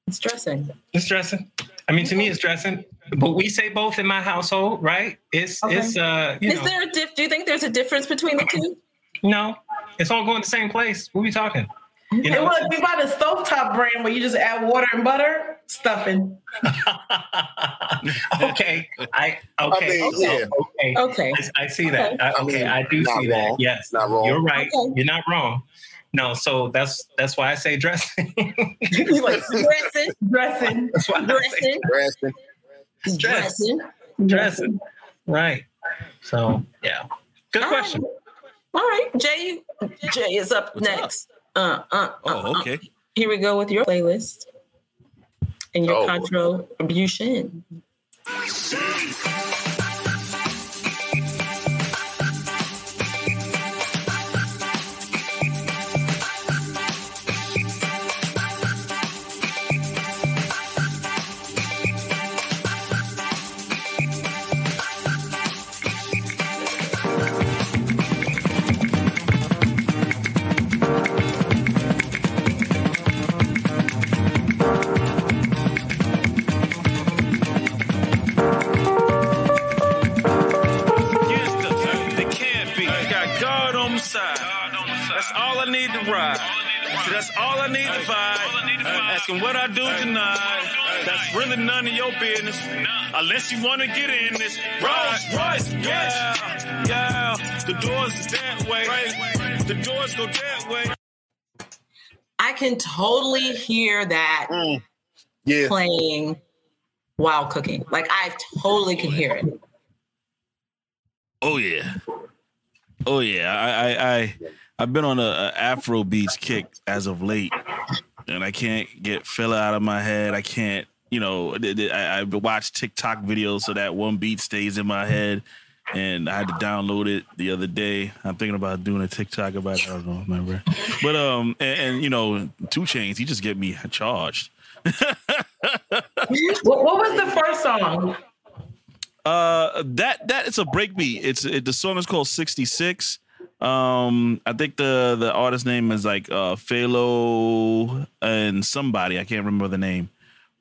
It's dressing. It's dressing. I mean, to me, it's dressing. But we say both in my household, right? It's Okay. it's uh, you Is know, there a diff? Do you think there's a difference between the two? no, it's all going the same place. What are we talking? You And know, look, we buy the stovetop brand where you just add water and butter, stuffing. okay, I okay, I mean, yeah. okay, Okay. I, I see that. I, I okay, I do not see that. wrong. Yes, Not wrong. You're right. Okay. You're not wrong. No, so that's that's why I say dressing. You're like dressing, Dressing. that's why dressing, Dressing. Dressing. dressing. Right. So yeah. Good All question. All right, Jay. Jay is up next. Uh, uh, Oh, uh, okay. uh. Here we go with your playlist and your Oh. contribution. That's all I need to vibe. Asking what I do tonight. That's really none of your business. Unless you want to get in this. Rolls Royce, yeah, yeah. The doors is that way. The doors go that way. I can totally hear that Mm. Yeah. playing while cooking. Like I totally can hear it. Oh yeah. Oh yeah. I I, I I've been on a, a Afro beats kick as of late, and I can't get filler out of my head. I can't. You know, I, I watch TikTok videos so that one beat stays in my head, and I had to download it the other day. I'm thinking about doing a TikTok about it. I don't remember, but um, and, and you know, 2 Chainz, he just get me charged. What, what was the first song? Uh, that that it's a breakbeat. It's it, the song is called sixty six. Um, I think the the artist name is like uh Phalo and somebody I can't remember the name,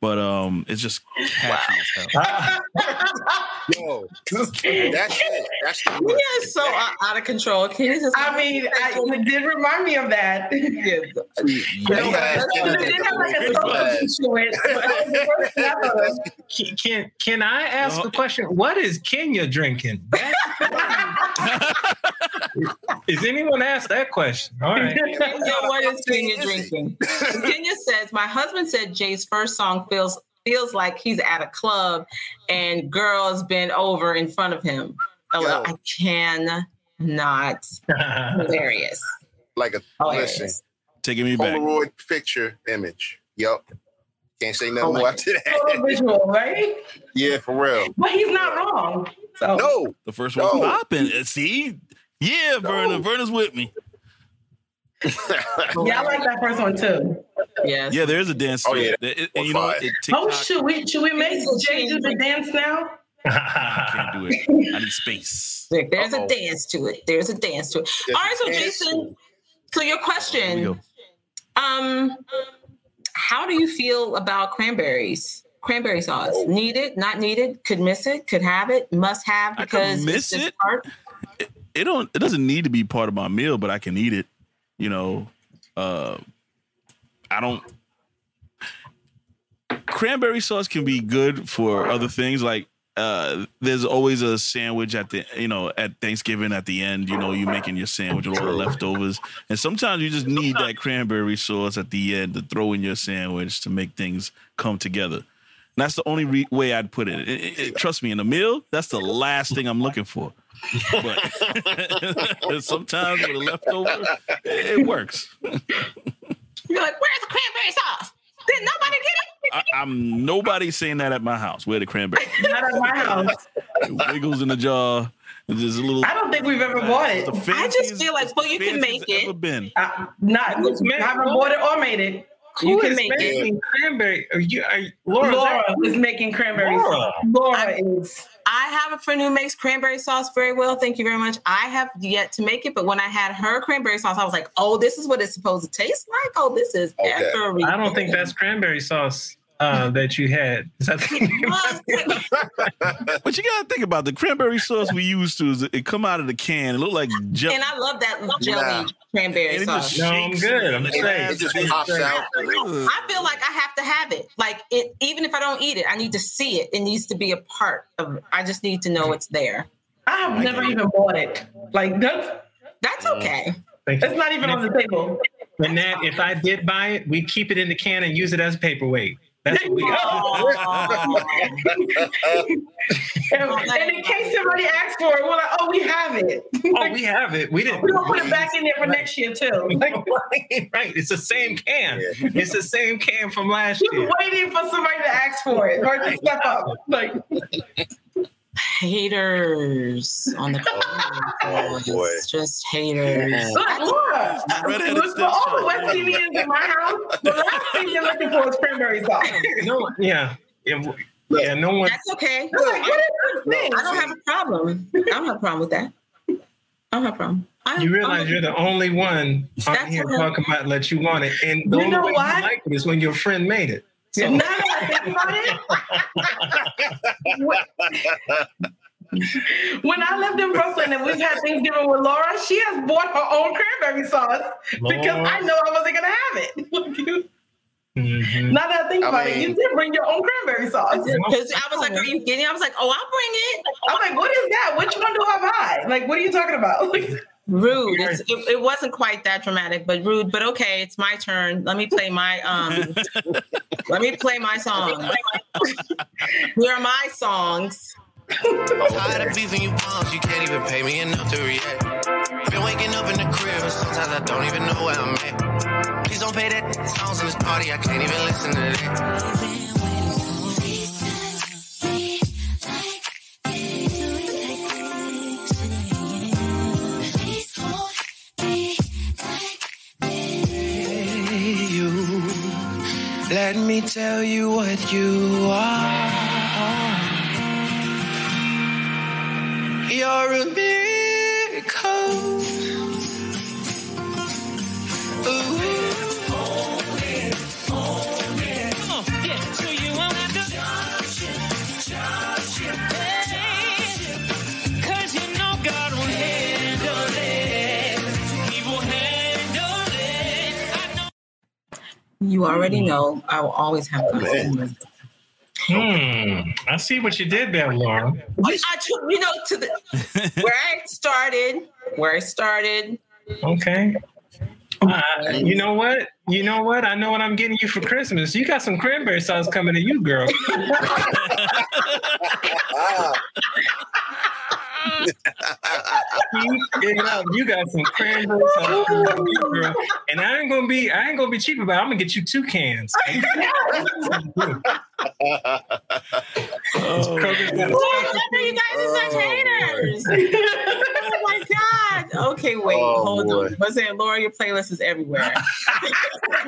but um, it's just catchy as hell. Yo, that's it. That's the He is so out out of control. Can you just? I mean, I, it did remind me of that. Yeah, It did have like a soul to it, but it was the first thing I thought of. Can, can can I ask a question? What is Kenya drinking? is anyone asked that question? All right. Kenya, what is Kenya drinking? Kenya says, My husband said Jay's first song feels feels like he's at a club and girls bend over in front of him. Oh, Yo. I cannot. Hilarious. like a Hilarious. listen Taking me back. Polaroid picture image. Yep. Can't say nothing more after that. visual, right? yeah, for real. But he's not wrong. So No, The first No. one's popping. Uh, See, yeah, Vernon. Vernon's with me. yeah, I like that first one too. Yes. Yeah, there is a dance. Oh, to yeah. it. It- and you know, what? it, Oh, TikTok, should we should we make Jay do the dance now? I can't do it. I need space. There- There's Uh-oh. a dance to it. There's a dance to it. There's All right, so a dance Jason, so your question, um, how do you feel about cranberries? Cranberry sauce. Oh. Needed, not needed, could miss it, could have it, must have I could because miss it's it. part. It don't it doesn't need to be part of my meal, but I can eat it. You know, uh, I don't. Cranberry sauce can be good for other things. Like uh, there's always a sandwich at the you know at Thanksgiving at the end. You know, you making your sandwich with all the leftovers, and sometimes you just need that cranberry sauce at the end to throw in your sandwich to make things come together. And that's the only re- way I'd put it. It- it- it- Trust me, in a meal, that's the last thing I'm looking for. But sometimes with a leftover, it, it works. You're like, where's the cranberry sauce? Did nobody get it? I, I'm nobody saying that at my house. Where the cranberry Not at my house. it wiggles in the jar. and There's a little. I don't think we've ever bought it. the I just feel like, well, you can fanciest make Ever it. been. Uh, not Who's made- I haven't bought it or made it. You Who can is make it. making cranberry? Are you, are you, Laura? is that- is making cranberry Laura. sauce. Laura is. I have a friend who makes cranberry sauce very well. Thank you very much. I have yet to make it, but when I had her cranberry sauce, I was like, oh, this is what it's supposed to taste like. Oh, this is Okay. very I don't think that's cranberry sauce uh, that you had. Is that But you gotta think about the cranberry sauce we used to. Is it come out of the can. It looked like jelly. and I love that jelly Nah. cranberry And it sauce. just No, I'm shakes good. in I'm the straight. glass. It just pops out. I feel like I have to have it. Like it, even if I don't eat it, I need to see it. It needs to be a part of. I just need to know it's there. I have never even bought it. Like that's That's okay. Thank you. it's not even on the table. And that if I did buy it, we'd keep it in the can and use it as a paperweight. That's what we got. and, and in case somebody asks for it, we're like, oh, we have it. Oh, we have it. We didn't. We're gonna put it back in there for next year too. Like, right, right. It's the same can. It's the same can from last you're year. waiting for somebody to ask for it or to step up. Like, Haters on the Oh, boy. Just haters. look, Laura, Redheaded look for all the stepchild. West Indians in my house. The last thing you're looking for is cranberry sauce. No, yeah, yeah, yeah. No one. That's okay. I'm like, what is this thing? I don't have a problem. I don't have a problem with that. I don't have a problem. I, You realize you're the only one on here talking about let you want it, and the You only know way what? you like it is when your friend made it. So Now that I think about it, when- when I lived in Brooklyn and we've had Thanksgiving with Laura, she has bought her own cranberry sauce because I know I wasn't gonna have it. Mhm. now that I think I about it, you did bring your own cranberry sauce. because I was like, "Are you kidding?" I was like, "Oh, I'll bring it." I'm like, what is that? Which one do I buy? Like, what are you talking about? Rude. It's, it, it wasn't quite that dramatic, but rude. But okay, it's my turn. Let me play my um. let me play my song. Here are my songs. Tired of beefing you bombs, you can't even pay me enough to react. Been waking up in the crib, and sometimes I don't even know where I'm at. Please don't pay that songs in this party, I can't even listen to that. Let me tell you what you are. You're a miracle. You already know I will always have customers. Hmm. I see what you did there, Laura. I, I took- you know, to the where I started, where I started. Okay. Uh, you know what? You know what? I know what I'm getting you for Christmas. You got some cranberry sauce coming to you, girl. Keep it. You got some cranberry sauce coming to you, girl. And I ain't gonna be I ain't gonna be cheap about it. I'm gonna get you two cans. Oh, Kroger's got a Why special are you guys are such Oh, haters? oh my god. Okay, wait, Oh, hold boy. on. Was it Laura? Your playlist is everywhere.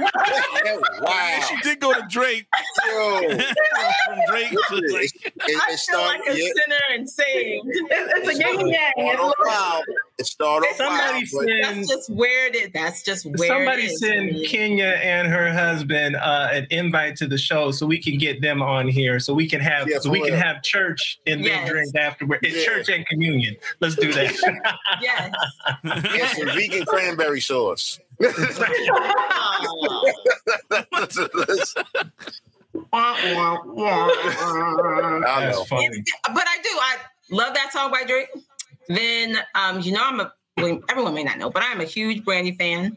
wow. she did go to Drake. Yo. From Drake to It, like, it, I it feel like a yeah, sinner and saved. It's, it's a yin and yang. it It's started off. It started Somebody wild, but send That's just where it is. That's just where Somebody it is. send Kenya and her husband uh, an invite to the show so we can get them on here, so we can have Yes, so we we can have church and then Yes. drink afterward. It's Yeah. church and communion. Let's do that. Yes. Get some vegan cranberry sauce. I That's know. funny. but I do. I love that song by Drake. Then, um, you know, I'm a. Well, everyone may not know, but I'm a huge Brandy fan.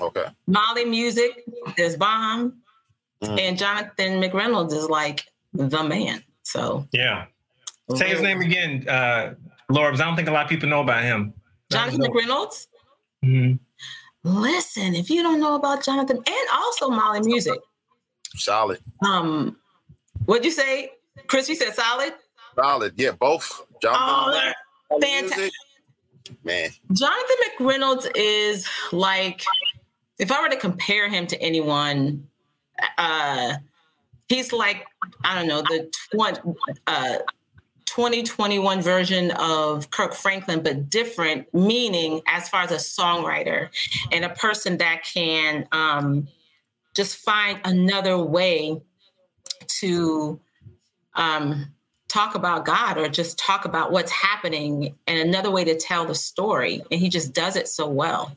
Okay. Molly Music is bomb, Mhm. and Jonathan McReynolds is like the man. So Yeah. Say his name again, uh, Laura, because I don't think a lot of people know about him. Jonathan McReynolds. Mhm. Listen, if you don't know about Jonathan, and also Molly Music, Solid. um, what'd you say, Chris? You said solid. Solid. Yeah, both. Oh, Jonathan they're fantastic. Man. Jonathan McReynolds is like, if I were to compare him to anyone, uh, he's like, I don't know, the 20, uh, 2021 version of Kirk Franklin, but different, meaning as far as a songwriter and a person that can um, just find another way to um, talk about God or just talk about what's happening and another way to tell the story. And he just does it so well.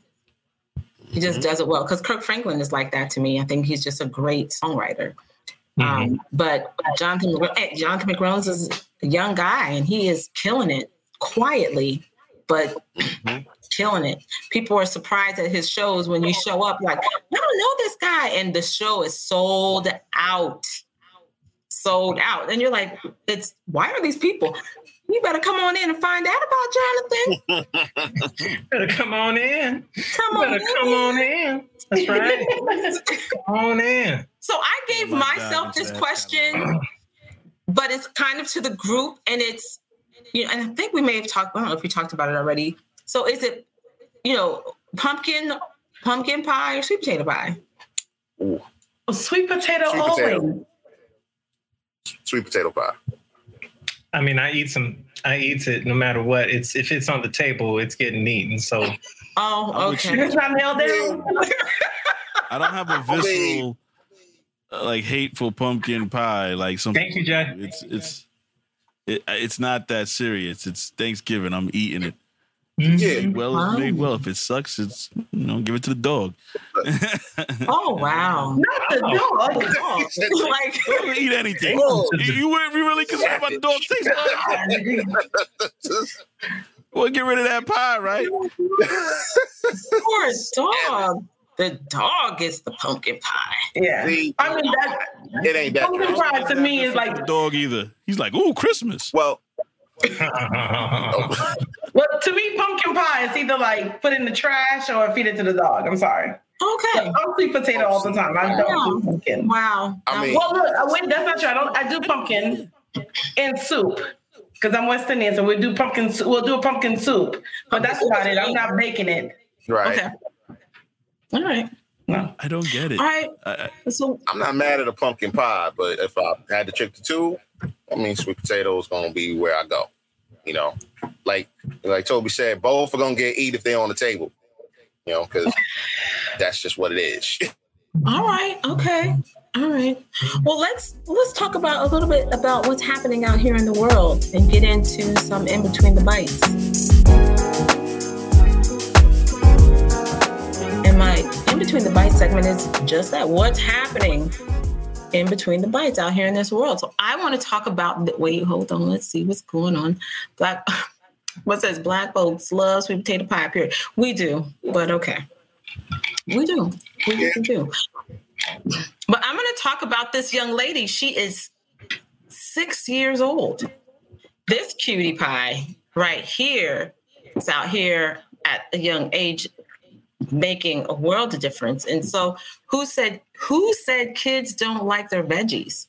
He just does it well because Kirk Franklin is like that to me. I think he's just a great songwriter. Um, but Jonathan eh, Jonathan McReynolds is a young guy and he is killing it quietly, but killing it. People are surprised at his shows when you show up like, I don't know this guy, and the show is sold out. sold out. And you're like, it's why are these people? You better come on in and find out about Jonathan. better come on in. Come on better in. come on in. That's right. come on in. So I gave Oh my myself God, this Zach. question, but it's kind of to the group, and it's you know, and I think we may have talked. I don't know if we talked about it already. So is it, you know, pumpkin, pumpkin pie or sweet potato pie? Oh, sweet potato Sweet always. potato. Sweet potato pie. I mean, I eat some. I eat it no matter what. It's if it's on the table, it's getting eaten. So Oh, okay. It's not nailed down. I don't have a visceral, uh, like hateful pumpkin pie. Like some. Thank you, Jay. It's it's it, it's not that serious. It's Thanksgiving. I'm eating it. Mm-hmm. Yeah. Well, it's made well. If it sucks, it's you know, give it to the dog. Oh wow! Not the dog. Dog. like Don't eat anything. Oh. You, you weren't be really concerned about the dog taste. Well, get rid of that pie, right? Poor dog. The dog is the pumpkin pie. Yeah. See, I mean that it ain't that. pumpkin pie to me is like The dog either. He's like, "Ooh, Christmas." Well, well to me pumpkin pie is either like put in the trash or feed it to the dog. I'm sorry. Okay. I'm sweet potato all the time. I don't do pumpkin. Wow. I mean- well, look, uh, wait, that's not true. I don't. I do pumpkin in soup because I'm West Indian, so we do pumpkin. We'll do a pumpkin soup, but that's about it. I'm not baking it. right. Okay. All right. No. I don't get it. All right. I, I- So I'm not mad at a pumpkin pie, but if I had to trick the two, I mean, sweet potato is gonna be where I go. You know, like like Toby said, both are gonna get eat if they're on the table. You know, because that's just what it is. All right. Okay. All right. Well, let's let's talk about a little bit about what's happening out here in the world and get into some in between the bites. And my in between the bites segment is just that what's happening in between the bites out here in this world. So I want to talk about the, wait, hold on, let's see what's going on. Black what says black folks love sweet potato pie period. We do, but okay. We do. We do. But I'm going to talk about this young lady. She is six years old. This cutie pie right here is out here at a young age making a world of difference. And so who said who said kids don't like their veggies?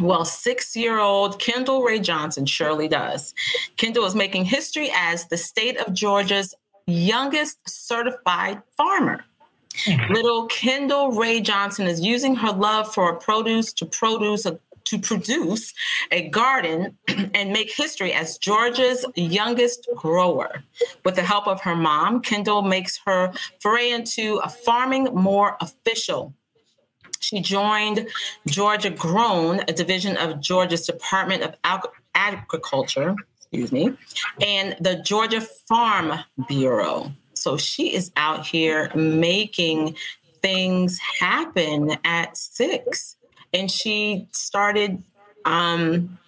Well, six-year-old Kendall Rae Johnson surely does. Kendall is making history as the state of Georgia's youngest certified farmer. Hmm. Little Kendall Rae Johnson is using her love for produce to produce a to produce a garden and make history as Georgia's youngest grower. With the help of her mom, Kendall makes her foray into a farming more official. She joined Georgia Grown, a division of Georgia's Department of Ag- Agriculture, excuse me, and the Georgia Farm Bureau. So she is out here making things happen at six. And she started um,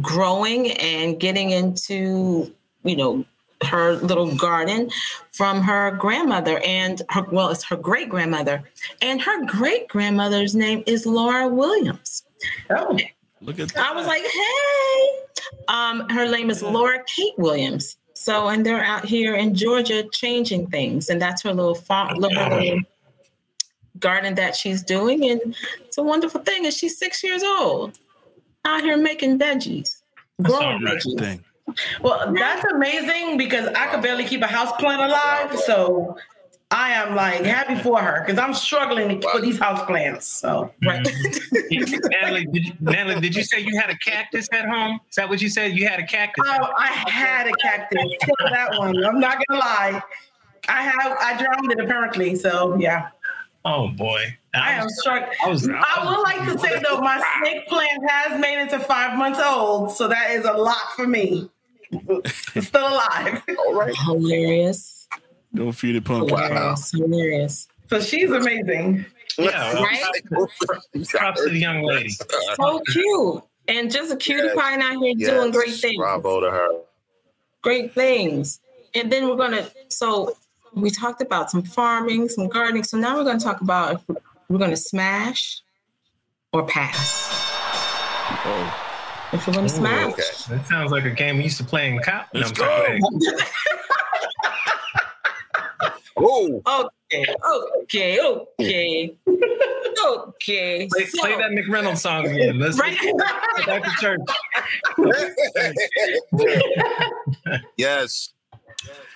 growing and getting into, you know, her little garden from her grandmother and her, well, it's her great grandmother. And her great grandmother's name is Laura Williams. Oh. Look at that. I was like, hey. Um, her name is Laura Kate Williams. So, and they're out here in Georgia changing things, and that's her little farm, little, little garden that she's doing, and it's a wonderful thing. And she's six years old, out here making veggies, growing veggies. thing. Well, that's amazing because I could barely keep a house plant alive. So I am like happy for her because I'm struggling for these house plants. So right. Natalie, did you, Natalie, did you say you had a cactus at home? Is that what you said? You had a cactus? Oh, I had a cactus. Kill that one. I'm not gonna lie. I have I drowned it apparently. So yeah. Oh boy. I am struck. I was- I would like to say though, my snake plant has made it to five months old, so that is a lot for me. It's still alive. All right. Hilarious. Don't feed it pumpkin. Hilarious. Hilarious. So she's amazing. Yeah, well, Right? props to the young lady. So cute. And just a cutie Yes. pie out here Yes, doing great things. Bravo to her. great things. And then we're gonna so we talked about some farming, some gardening. So now we're gonna talk about if we're gonna smash or pass. Oh. If you want to Ooh, smash. That sounds like a game we used to play in cop. Let's no, I'm go. sorry. Oh, Okay, okay, okay, okay. Play, So- play that McReynolds song again. Let's Right. go back to church. yes.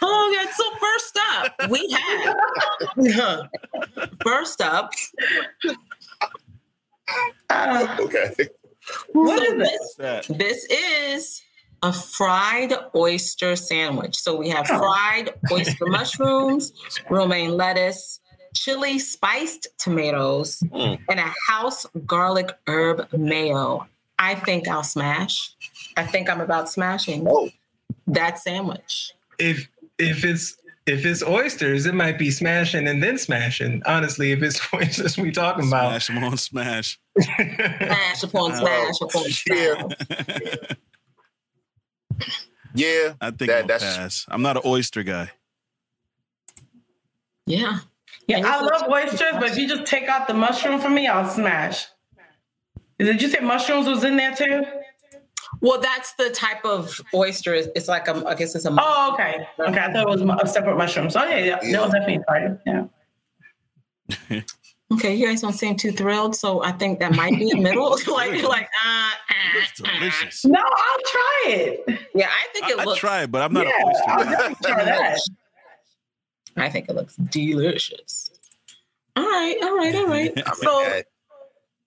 Oh, yeah. So first up, we have first up. Okay. What so is this, That. this is a fried oyster sandwich. So we have fried oyster mushrooms, romaine lettuce, chili spiced tomatoes, Mm. and a house garlic herb mayo. I think I'll smash. I think I'm about smashing Oh, that sandwich. If if it's if it's oysters, it might be smashing and then smashing. Honestly, if it's oysters we talking about, Smash them on smash. Smash upon smash upon yeah. smash. Yeah. I think That- I'll that's- pass. I'm not an oyster guy. Yeah. Yeah, I love oysters, but if you just take out the mushroom for me, I'll smash. Did you say mushrooms was in there too? Well, that's the type of oyster. It's like a, I guess it's a. Oh, okay. Okay, I thought it was a separate mushroom. So yeah, yeah. That was definitely part. Yeah. Okay, you guys don't seem too thrilled, so I think that might be a middle. like, like, uh, It's delicious. No, I'll try it. yeah, I think it I, I looks. try it, but I'm not Yeah, an oyster I'll definitely try that. I think it looks delicious. All right, all right, all right. I mean, So that,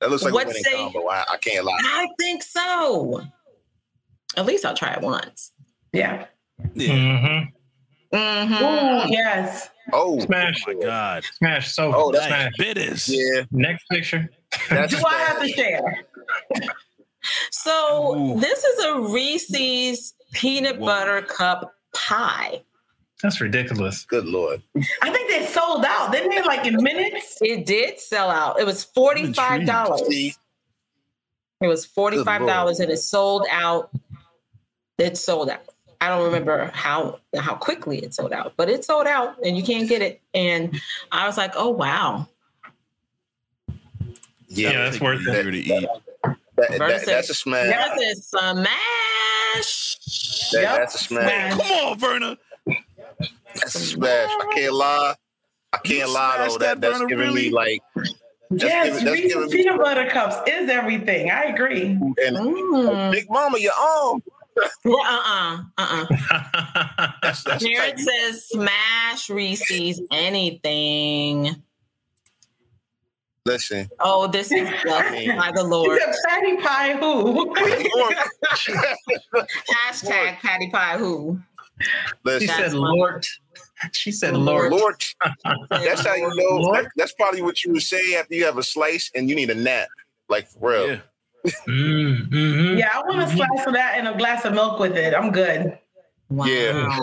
that looks like a what winning say- combo. I, I can't lie. I think so. At least I'll try it once. Yeah. Yeah. mm-hmm. Mm-hmm. Ooh, yes. Oh, smash, My God. smash. So Oh, that's smash. Bitters. yeah. Next picture. That's Do I have to share? So Ooh. this is a Reese's peanut Whoa. butter cup pie. That's ridiculous. Good lord. I think they sold out. Didn't they like in minutes? It did sell out. It was forty-five dollars. It was forty-five dollars, and it sold out. It sold out. I don't remember how how quickly it sold out, but it sold out, and you can't get it. And I was like, "Oh wow!" yeah, Yeah, that's worth it. Easier to eat. that, that, that's a smash. That is smash. That, Yep. That's a smash. Come on, Verna. That's a smash. I can't lie. I can't lie though. that That, that's burner, giving really? me like That's yes, giving- that's Reese's giving me- peanut butter cups is everything. I agree. and Mm. Big Mama, your arm. Well, uh-uh, uh-uh. That's that's Jared says smash Reese's anything. Listen. Oh, this is blessed by the He Lord. said patty pie who? Hashtag Patty Pie Who. she said, "Lord." She said, Lord. "Lord." Lord, that's how you know. That- that's probably what you would say after you have a slice and you need a nap. Like for real. Yeah. Mm, mhm. yeah, I want a slice of that and a glass of milk with it. I'm good. Wow. Yeah.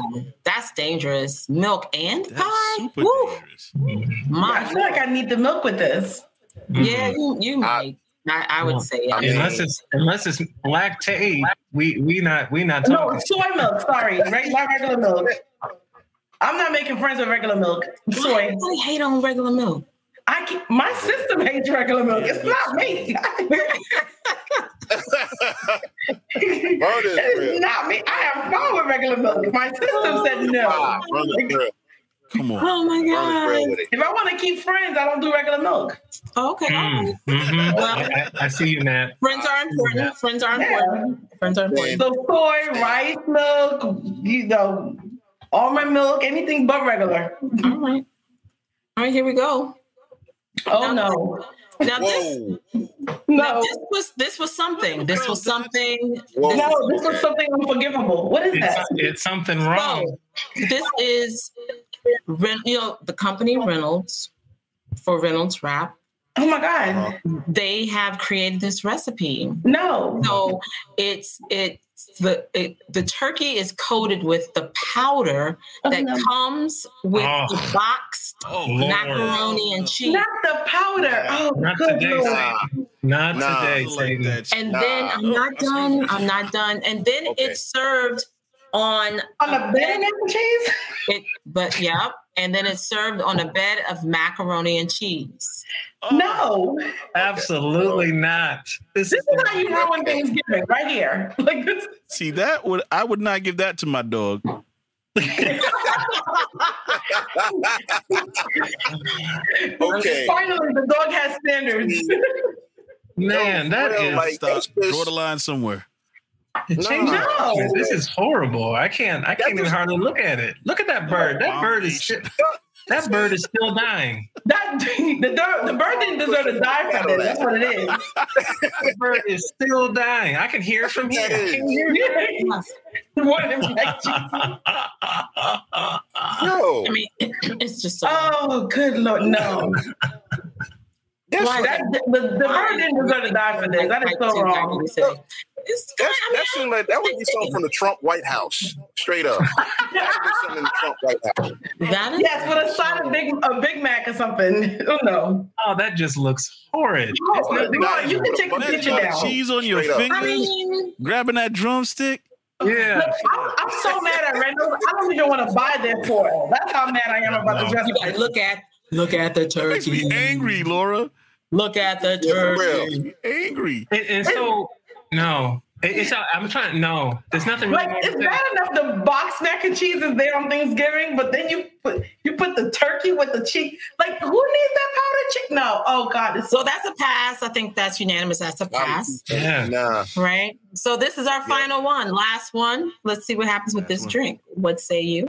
That's dangerous. Milk and That's pie? super Woo. dangerous. I My feel like I need the milk with this. Yeah, you, you I- might. I, I would say I I Unless it's unless it's Lactaid, we we not we not No, talking. soy milk. Sorry, regular regular milk. I'm not making friends with regular milk. Why Soy. everybody hate on regular milk? I can, my system hates regular milk. It's not me. Murder is it's not me. I am fine with regular milk. My system said no. Run the real. Come on. Oh my Run the real god. If I want to keep friends, I don't do regular milk. Okay. all mm-hmm. Well- I, I see you, Nat. Friends are important. Friends are Yeah. important. Friends are important. So soy, rice milk, you know, almond milk, anything but regular. All right. All right, here we go. Oh no, Now this, Whoa. now no, this was this was something. This was something. Whoa. This, no! This was something unforgivable. What is It's, that? it's something wrong. so this is you know the company Reynolds for Reynolds Wrap. Oh my god, They have created this recipe. no! So it's it's the it, the turkey is coated with the powder Oh, that no. comes with Oh. the boxed Oh, Lord. macaroni and cheese. Not the powder. Oh, Not good today, lord. Nah, Not Nah. today, like Satan. that. And Nah. then I'm not done. I'm not done. And then Okay. it's served on On a bed mac and cheese? it, but yeah, and then it's served on a bed of macaroni and cheese. Oh, no, Absolutely not. This, this is how you ruin Thanksgiving right here. Like this. See that would I would not give that to my dog. Okay. Finally, the dog has standards. Man, that Well, is like, Stop. that's just- Draw the line somewhere. change No. This is horrible. I can't. I can't even hardly look at it. Look at that bird. That bird is that bird is still dying. That the, the, the bird didn't deserve to die for this. That's what it is. the bird is still dying. I can hear from here. I can hear it. What an infection. Yo, I mean, it's just so. Oh, good lord, no. that's, Why? That, the, the bird didn't deserve to die for this. That is so wrong. It's that's, that seemed like that would be something from the Trump White House. Straight up. That would be something in the Trump White House. that is Yes, with a side of Big a Big Mac or something. Oh no. Oh, that just looks horrid. Oh, nothing- Lord, you can take a picture got down. cheese on your Straight fingers, I mean, grabbing that drumstick. yeah. Look, I'm, I'm so mad at Reynolds. I don't even want to buy their foil. That's how mad I am about No. the dress. you gotta look at look at the That makes me angry, Laura. Look at the Yeah, turkey. Angry. And, and so, no, It- it's. I'm trying. To no, there's nothing really. Like more it's bad enough the box mac and cheese is there on Thanksgiving, but then you put you put the turkey with the cheese. Like who needs that powdered chicken? No, oh god, So that's a pass. I think that's unanimous. That's a pass, Yeah. Nah. right? So this is our final one, last one. Let's see what happens with this drink. What say you?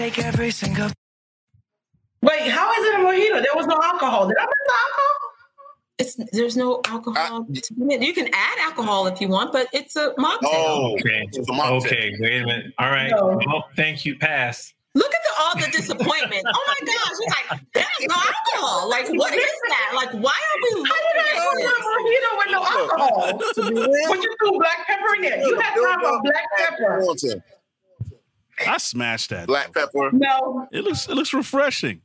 Take every single wait, how is it a mojito? There was no alcohol. Did I miss the alcohol? It's there's no alcohol. to be in it. You can add alcohol if you want, but it's a mocktail. Oh, Okay. it's a mocktail. Okay. Wait a minute. All right. No. Oh, thank you. Pass. Look at the, all the disappointment. oh my gosh, you're like, there's no alcohol. Like, what is that? Like, why are we How did I looking order at a mojito with no alcohol? To be What you do, black pepper in there? You had time for black pepper. Warrington. I smashed that. Black pepper. No, It looks it looks refreshing.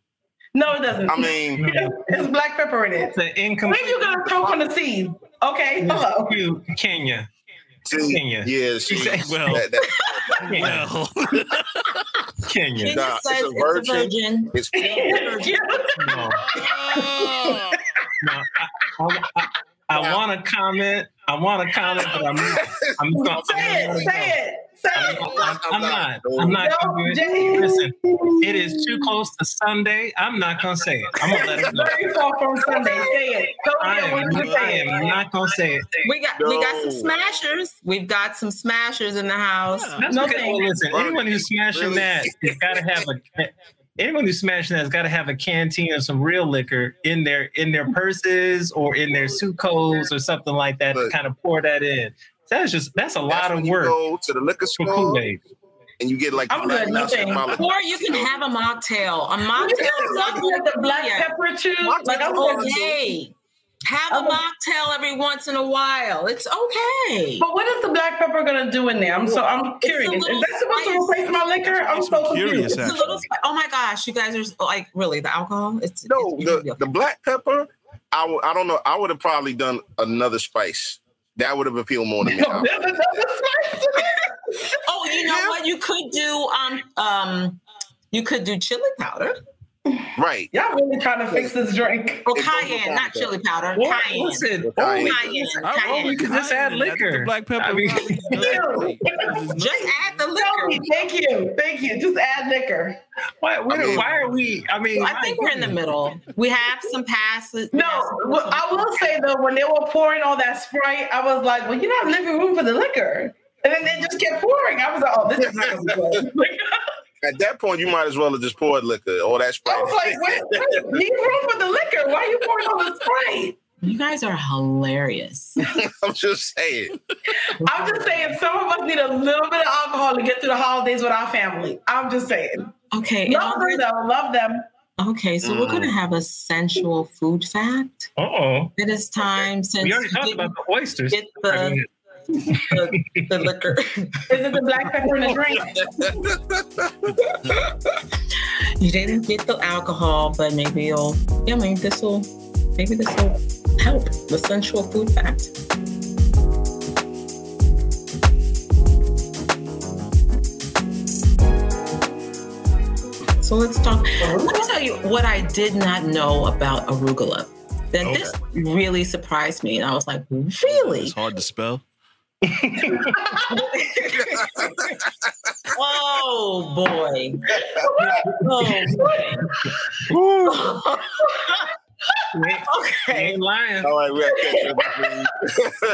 no, it doesn't. I mean, it's black pepper in it. It's the incomplete. When you gonna choke on the seed? Okay, hello. You, Kenya. see, Kenya. yeah, see, Well. that, that, Well, Kenya. Kenya Nah, it's says a it's a virgin. virgin. it's No. No. I, I, I, I want to comment. I want to comment, but I'm not. I'm just gonna, say it, say it, say I'm, it. I'm, I'm not. I'm not. No, gonna do it. Jay. Listen, it is too close to Sunday. I'm not gonna say it. I'm gonna let it It's go. very far from Sunday. Say it. Don't I be am, able to I say it. am not gonna say it. We got we got some smashers. We've got some smashers in the house. That's No okay. Well, listen, anyone who's smashing Really? that has got to have a. Anyone who's smashing that has got to have a canteen of some real liquor in their in their purses or in their suit coats or something like that to kind of pour that in. That's just that's a lot of when you work go to the liquor store and you get like I'm good, no Latin Or you can have a mocktail. A You mocktail got doesn't the black pepper too. Like I'm okay. Okay. Have a mocktail every once in a while. It's okay. But what is the black pepper gonna do in there? I'm so I'm curious. Is that supposed to replace my liquor? I'm so curious, confused. It's a little. Oh my gosh, you guys are like really the alcohol. It's No, it's the, really- the black pepper, I w- I don't know. I would have probably done another spice. That would have appealed more to me. No, there's another spice to this. Oh, you know what? You could do um um, you could do chili powder right. Y'all really trying to fix this drink. or It goes with cayenne, not that. chili powder. Well, Cayenne. listen, Cayenne. Cayenne. I- oh, Cayenne. we could just add liquor. The black pepper. I mean- Just add the liquor. me, thank you, thank you. Just add liquor. why, why, I mean- why are we? I mean, I think we're in the middle. We have some passes. No, well, I will say though, when they were pouring all that Sprite, I was like, "Well, you don't have living room for the liquor," and then they just kept pouring. I was like, "Oh, this is not gonna be good." Like, At that point, you might as well have just poured liquor. All that Sprite. I was like, "Wait, wait, leave room for the liquor. Why are you pouring all the Sprite?" You guys are hilarious. I'm just saying. I'm just saying, some of us need a little bit of alcohol to get through the holidays with our family. I'm just saying. Okay. and Love on them though, love them. Okay, so we're gonna Mm. have a sensual food fact. Uh oh. It is time since We already talked about the oysters. get the, the, the liquor. Is it the black pepper in the drink? you didn't get the alcohol, but maybe you'll. Yeah, maybe this will. Maybe this will help the sensual food fact. So let's talk. Let me tell you what I did not know about arugula. That this really surprised me, and I was like, "Really? It's hard to spell. Oh boy! Oh boy! okay. Ain't lying. All right, we got to catch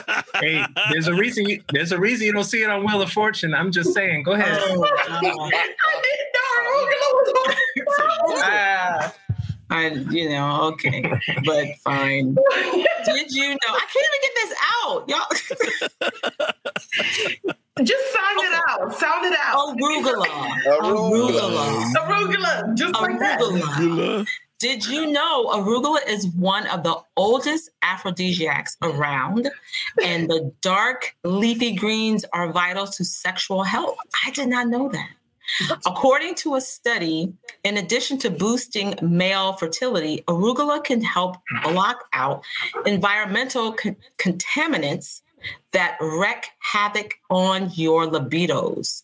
up. Hey, there's a reason. You, there's a reason you don't see it on Wheel of Fortune. I'm just saying. Go ahead. Oh, God. Ah, I, you know, okay, but fine. Did you know? I can't even get this out, y'all. Just sound it out. Sound it out. Arugula. Arugula. Arugula. Just like that. Arugula. Did you know arugula is one of the oldest aphrodisiacs around, and the dark leafy greens are vital to sexual health? I did not know that. According to a study, in addition to boosting male fertility, arugula can help block out environmental con- contaminants that wreak havoc on your libidos.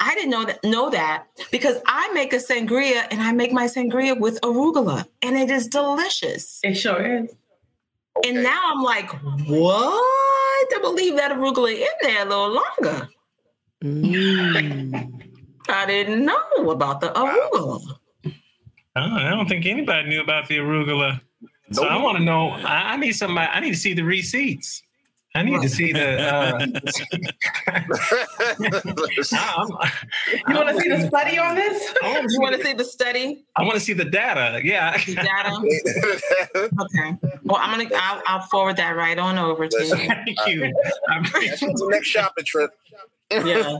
I didn't know that know that because I make a sangria and I make my sangria with arugula and it is delicious. It sure is. And now I'm like, what? I believe that arugula in there a little longer. Mm. I didn't know about the arugula. Oh, I don't think anybody knew about the arugula. So I want to know. I, I need somebody. I need to see the receipts. I need to see the. Uh, I, You want to see the study on this? You want to see the study? I want to see the data. Yeah. The data? okay. Well, I'm gonna. I'll, I'll forward that right on over to you. Thank you. That's the next shopping trip. Yeah.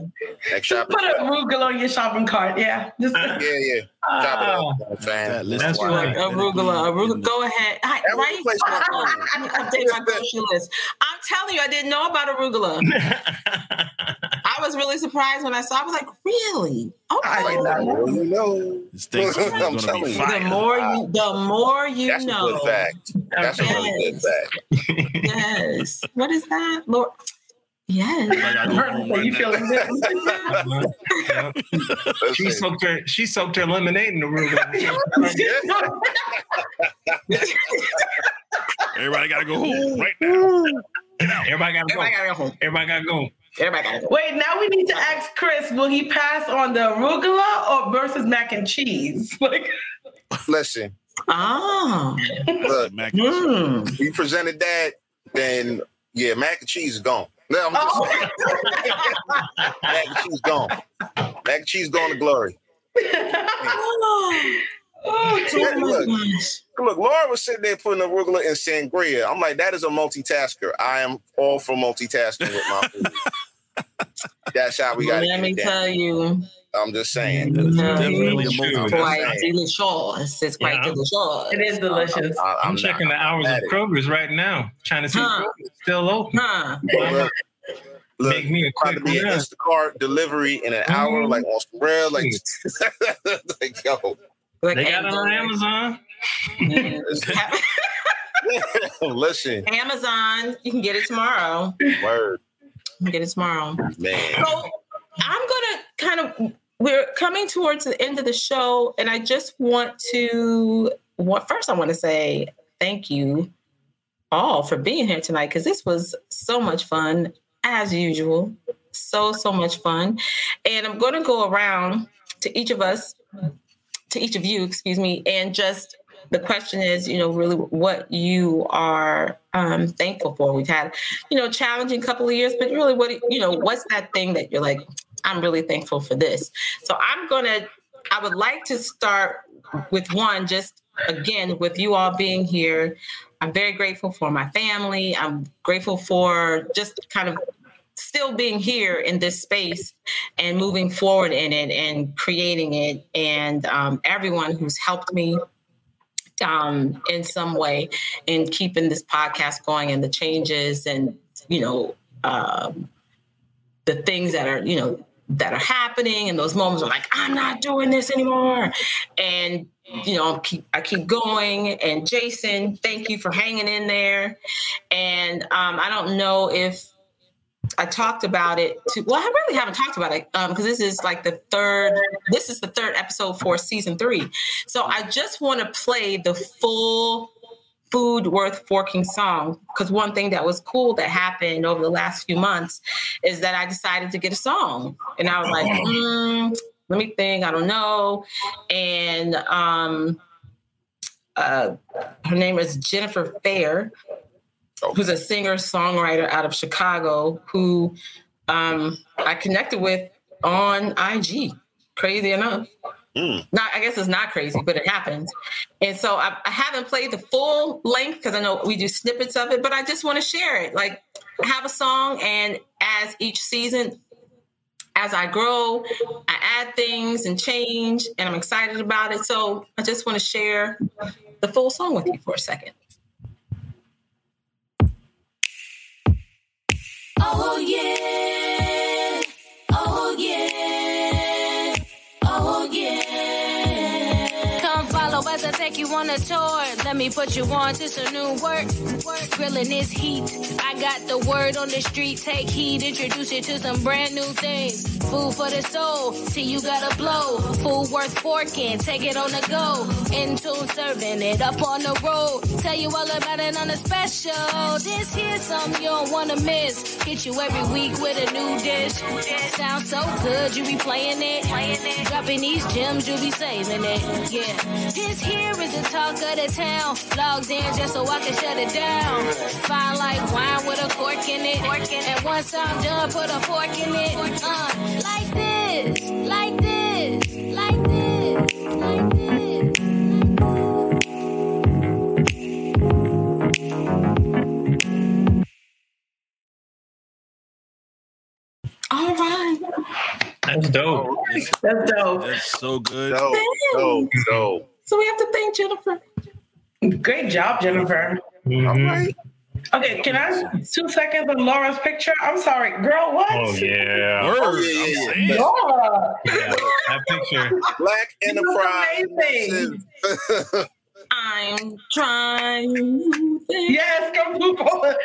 Next shopping Put trip. arugula on your shopping cart. Yeah. Just Yeah, yeah. Chop it up. Ah. Fan. That's Wow. right. Arugula, arugula. Go ahead. Hi, That right? the place where I Let me update my grocery list. I'm telling you, I didn't know about arugula. I was really surprised when I saw. I was like, really? I Okay. did not know. Well, you know. This thing's I'm going to telling be you. The more you, the more you That's a know. good fact. That's a really good fact. Yes. What is that, Lord? Yes. Like, I go home right You feeling good? she Listen, soaked her. She soaked her lemonade in the arugula. Everybody got to go home right now. Everybody got to go. Everybody gotta go home. Everybody got to go. Everybody gotta go. Wait, now we need to ask Chris, will he pass on the arugula or versus mac and cheese? Like, Listen, Ah. look, Mac and cheese. Mm. we presented that, then yeah, mac and cheese is gone. No, I'm just oh, mac and cheese gone. Mac and cheese gone to glory. Oh, oh, Yeah, look, look, Laura was sitting there putting arugula in sangria. I'm like, that is a multitasker. I am all for multitasking with my food. That's how we got Let me to tell you, I'm just saying. That is No, definitely a it's movie. I'm quite delicious. It's quite Yeah. delicious. it is delicious. I, I'm, I'm checking not- the hours of at it. Kroger's right now, trying to see Huh. Kroger's still open. Huh? Look, look, Make me a about to quick be an. Instacart delivery in an hour, Mhm. like on some real, like, like yo, Like, They got it on Amazon. listen, Amazon. You can get it tomorrow. word, get it tomorrow. man. So I'm gonna kind of we're coming towards the end of the show, and I just want to what first I want to say thank you all for being here tonight because this was so much fun as usual. So so much fun. And I'm gonna go around to each of us, to each of you, excuse me, and just the question is, you know, really what you are um, thankful for. We've had, you know, challenging couple of years, but really, what you know, what's that thing that you're like, I'm really thankful for this. So I'm gonna, I would like to start with one, just again with you all being here. I'm very grateful for my family. I'm grateful for just kind of still being here in this space and moving forward in it and creating it, and um, everyone who's helped me um, in some way in keeping this podcast going and the changes and you know um, the things that are you know that are happening and those moments are like i'm not doing this anymore and you know keep, i keep going and jason thank you for hanging in there and um, i don't know if I talked about it to well, I really haven't talked about it because um, this is like the third. This is the third episode for season three. So I just want to play the full food worth forking song because one thing that was cool that happened over the last few months is that I decided to get a song, and I was like, mm, let me think. I don't know, and um, uh, her name is Jennifer Fair who's a singer songwriter out of Chicago who um, I connected with on IG. Crazy enough. Mm. Not, I guess it's not crazy, but it happens. And so I, I haven't played the full length because I know we do snippets of it, but I just want to share it. Like, I have a song, and as each season, as I grow, I add things and change, and I'm excited about it. So I just want to share the full song with you for a second. Oh yeah. Take you on a tour. Let me put you on to some new work. Work grilling this heat. I got the word on the street. Take heed, introduce you to some brand new things. Food for the soul. See you gotta blow. Food worth forking. Take it on the go. In tune serving it up on the road. Tell you all about it on a special. This here's something you don't wanna miss. Get you every week with a new dish. Sounds so good, you be playing it. Dropping these gems, you be saving it. Yeah. This here is the talk of the town. Logged in just so I can shut it down. Fine like wine with a cork in it. And once I'm done, put a fork in it. Uh, like this, like this, like this, like this. All right. That's dope. That's dope. That's so good. Dope, dope, dope. So we have to thank Jennifer. Great job, Jennifer. All right. Okay, can I two seconds on Laura's picture? I'm sorry, girl. What? Oh yeah. Word, Oh, I'm yeah. saying. Laura. yeah. That picture. Black Enterprise. I'm trying. Yes, come move on.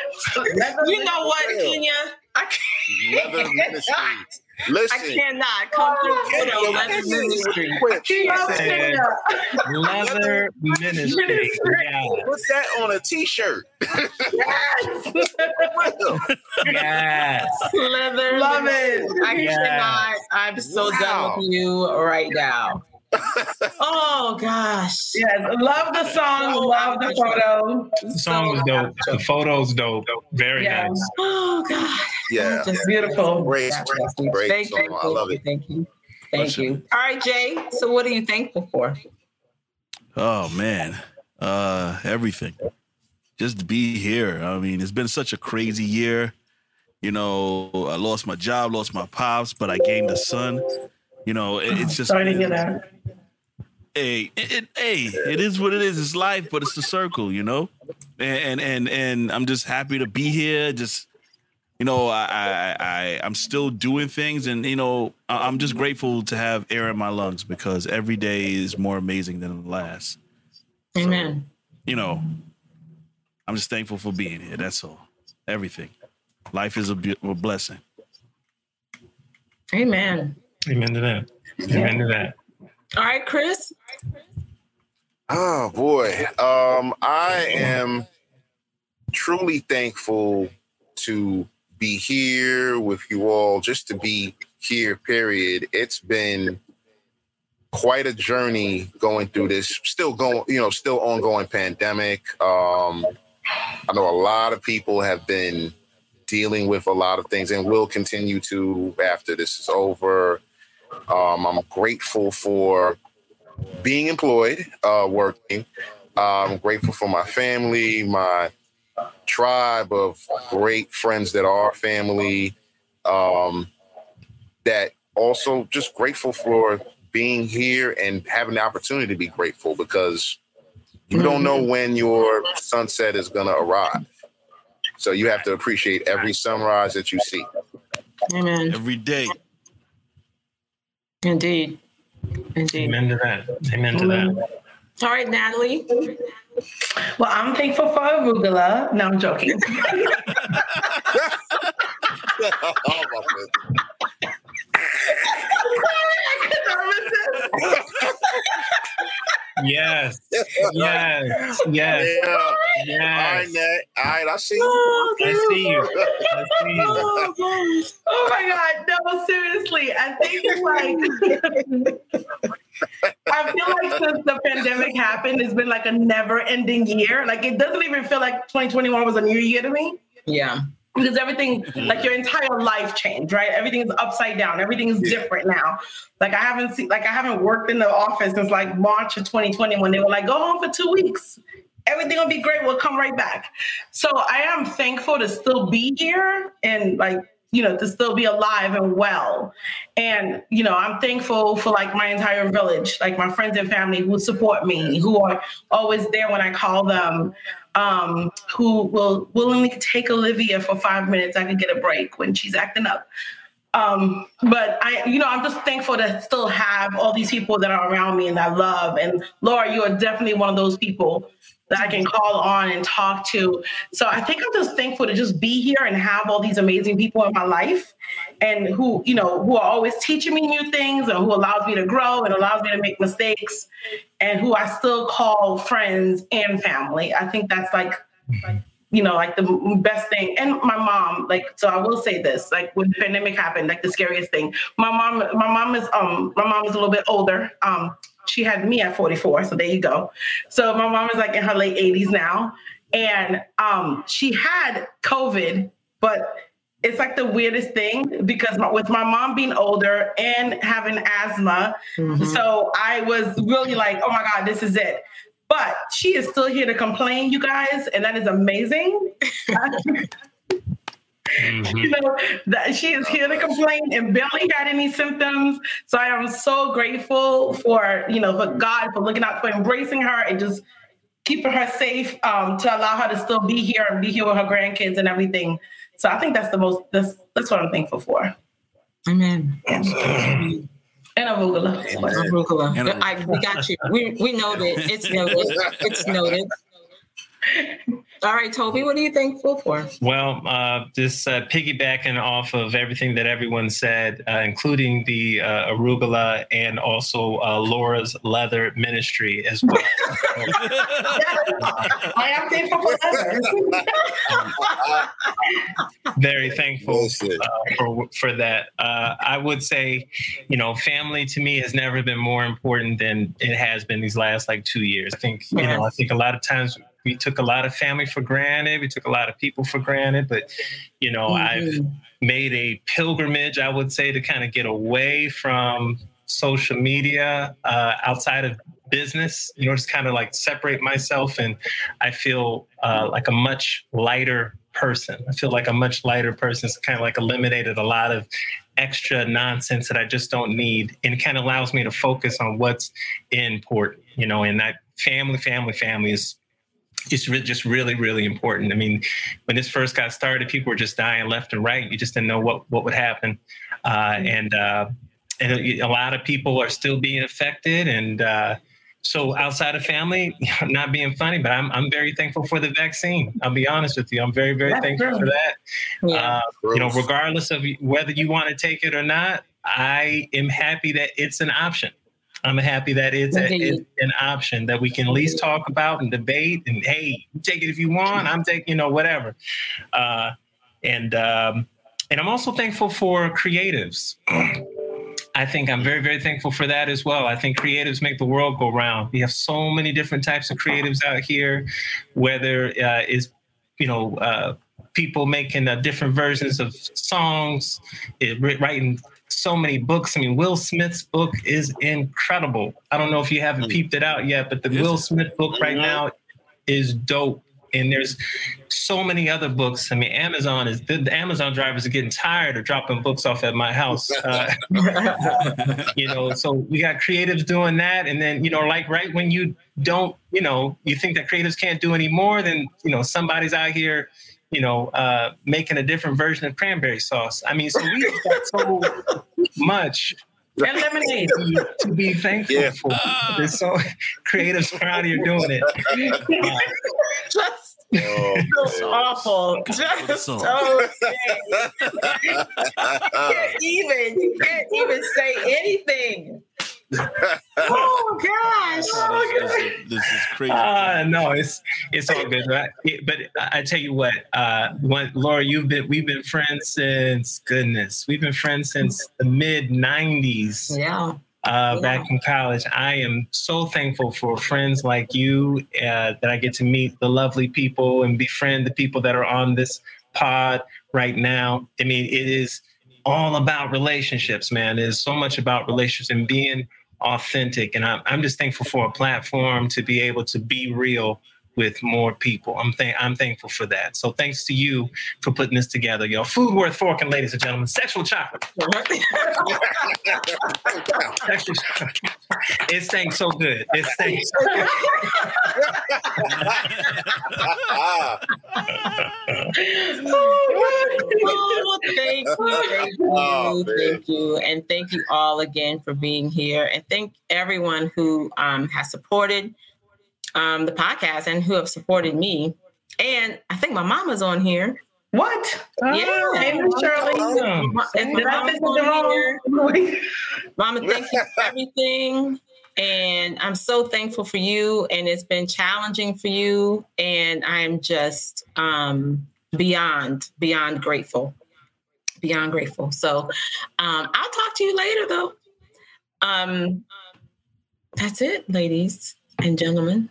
You know what, Kenya? I can't. Leather Ministries. I cannot come through with a Yo, leather listen, ministry. quick. She loves said- Leather ministry. Yeah. Put that on a t-shirt. Yes. Leather. Love ministry. it. I Yes. cannot. I'm so Wow. done with you right now. Oh gosh. Yes, love the song, love the photo. The song was dope. The photo's dope. Very Yeah. nice. Oh god. Yeah. Just Beautiful. Great, great Thank song. you. I love it. Thank you. Thank you. All right, Jay. So what are you thankful for? Oh man, uh, everything. Just to be here. I mean, it's been such a crazy year. You know, I lost my job, lost my pops, but I gained a son. You know, it- it's just to hear that. hey, it, it, hey, it is what it is. It's life, but it's the circle, you know. And and and, I'm just happy to be here. Just you know, I, I I I'm still doing things, and you know, I'm just grateful to have air in my lungs because every day is more amazing than the last. Amen. You know, I'm just thankful for being here. That's all. Everything. Life is a, be- a blessing. Amen. Amen to that. Amen to that. All right, Chris. Oh boy. Um, I am truly thankful to be here with you all, just to be here, period. It's been quite a journey going through this, still going, you know, still ongoing pandemic. Um, I know a lot of people have been dealing with a lot of things and will continue to after this is over. Um, I'm grateful for being employed, uh, working. I'm grateful for my family, my tribe of great friends that are family. um, that also just grateful for being here and having the opportunity to be grateful because you don't know when your sunset is going to arrive. So you have to appreciate every sunrise that you see. Amen. Every day. Indeed. Indeed. Amen to that. Amen to that. Mm-hmm. All right, Natalie. Well, I'm thankful for arugula. No, I'm joking. Yes. Yes. Yes. Yeah. All right, Yes. Nat. All right, I see you. Oh, I see you. I see you. Oh, oh my god, no, seriously. I think like I feel like since the pandemic happened, it's been like a never-ending year. Like it doesn't even feel like 2021 was a new year to me. Yeah. Because everything, mm-hmm. like your entire life changed, right? Everything is upside down. Everything is different now. Like I haven't seen, like I haven't worked in the office since like March of 2020 when they were like, go home for two weeks. Everything will be great. We'll come right back. So I am thankful to still be here and like, you know, to still be alive and well. And, you know, I'm thankful for like my entire village, like my friends and family who support me, who are always there when I call them, um, who will willingly take Olivia for five minutes. I could get a break when she's acting up. Um, but I, you know, I'm just thankful to still have all these people that are around me and I love. And Laura, you are definitely one of those people that I can call on and talk to. So I think I'm just thankful to just be here and have all these amazing people in my life and who, you know, who are always teaching me new things and who allows me to grow and allows me to make mistakes and who I still call friends and family. I think that's like, you know, like the best thing. And my mom, like, so I will say this, like when the pandemic happened, like the scariest thing. My mom, my mom is um my mom is a little bit older. Um she had me at 44, so there you go. So my mom is like in her late 80s now. And um she had COVID, but it's like the weirdest thing because my, with my mom being older and having asthma, so I was really like, oh my God, this is it. But she is still here to complain, you guys, and that is amazing. you know that she is here to complain and barely had any symptoms. So I am so grateful for you know for God for looking out for embracing her and just keeping her safe um, to allow her to still be here and be here with her grandkids and everything. So I think that's the most that's that's what I'm thankful for. Amen. And arugula. Arugula. I, we got you. We we noted. It's noted. It's noted. All right, Toby, what are you thankful for? Well, uh, just uh, piggybacking off of everything that everyone said, uh, including the uh, arugula and also uh, Laura's leather ministry as well. I am thankful for that. Very thankful uh, for for that. Uh, I would say, you know, family to me has never been more important than it has been these last like two years. I think, you know, I think a lot of times we took a lot of family for granted. We took a lot of people for granted, but you know, I've made a pilgrimage, I would say, to kind of get away from social media uh, outside of business, you know, just kind of like separate myself. And I feel uh, like a much lighter person. I feel like a much lighter person. It's kind of like eliminated a lot of extra nonsense that I just don't need. And it kind of allows me to focus on what's important, you know, and that family, family, family is it's re- just really, really important. I mean, when this first got started, people were just dying left and right. You just didn't know what what would happen, uh, and uh, and a, a lot of people are still being affected. And uh, so, outside of family, not being funny, but I'm I'm very thankful for the vaccine. I'll be honest with you. I'm very, very That's thankful true. for that. Yeah. Uh, you know, regardless of whether you want to take it or not, I am happy that it's an option. I'm happy that it's, a, it's an option that we can at least talk about and debate. And hey, you take it if you want. I'm taking, you know, whatever. Uh, and um, and I'm also thankful for creatives. I think I'm very, very thankful for that as well. I think creatives make the world go round. We have so many different types of creatives out here, whether uh, is you know uh, people making uh, different versions of songs, it, writing so many books. I mean, Will Smith's book is incredible. I don't know if you haven't peeped it out yet, but the Will Smith book right now is dope. and there's so many other books. I mean, Amazon is the, the Amazon drivers are getting tired of dropping books off at my house. Uh, you know, so we got creatives doing that, and then you know, like right when you don't, you know, you think that creatives can't do any more, then you know, somebody's out here, you know, uh, making a different version of cranberry sauce. I mean, so we've got so much And lemonade. to, to be thankful Yeah. for. There's so creatives around here doing it. Uh, Just Oh, so awful. Just so can't even. You can't even say anything. Oh gosh. This, is- this is crazy. Uh, no, it's it's all good. But, it- but I tell you what, uh, when, Laura, you've been we've been friends since goodness, we've been friends since the mid '90s. Yeah. Uh, back in college, I am so thankful for friends like you uh, that I get to meet the lovely people and befriend the people that are on this pod right now. I mean, it is all about relationships, man. It is so much about relationships and being authentic. And I'm, I'm just thankful for a platform to be able to be real with more people. I'm thank I'm thankful for that. So thanks to you for putting this together, yo. Food worth forking, ladies and gentlemen. Sexual chocolate. Sexual chocolate. It sang so good. It sang so good. Oh, thank you, thank you, Oh, thank you, and thank you all again for being here, and thank everyone who um, has supported um, the podcast and who have supported me. And I think my mama's on here. What? Yeah. Hey, Miss Shirley. Awesome. Ma- if Did I mama's on here. Mama, thank you for everything. And I'm so thankful for you. And it's been challenging for you. And I'm just um, beyond, beyond grateful. Beyond grateful. So um, I'll talk to you later, though. Um, that's it, ladies and gentlemen.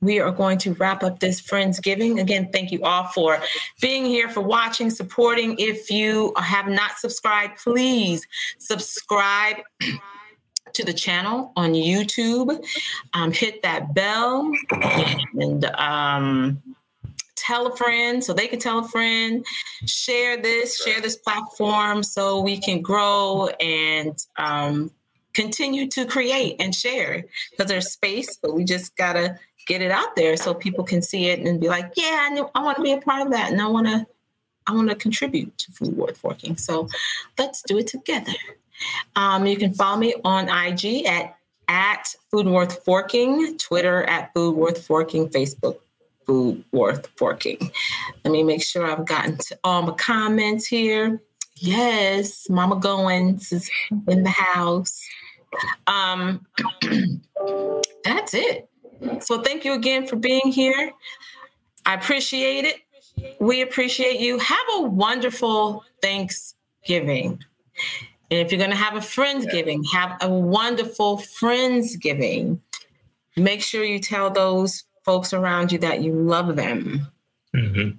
We are going to wrap up this Friendsgiving. Again, thank you all for being here, for watching, supporting. If you have not subscribed, please subscribe to the channel on YouTube. Um, hit that bell and um, tell a friend so they can tell a friend. Share this, share this platform so we can grow and um, continue to create and share because there's space, but we just gotta get it out there so people can see it and be like, yeah, I, I want to be a part of that and I want to. I want to contribute to Food Worth Forking. So let's do it together. Um, you can follow me on IG at at Food Worth Forking, Twitter at Food Worth Forking, Facebook Food Worth Forking. Let me make sure I've gotten to all my comments here. Yes, Mama Goins is in the house. Um, that's it. So thank you again for being here. I appreciate it. We appreciate you. Have a wonderful Thanksgiving. And if you're going to have a Friendsgiving, have a wonderful Friendsgiving. Make sure you tell those folks around you that you love them. Mhm.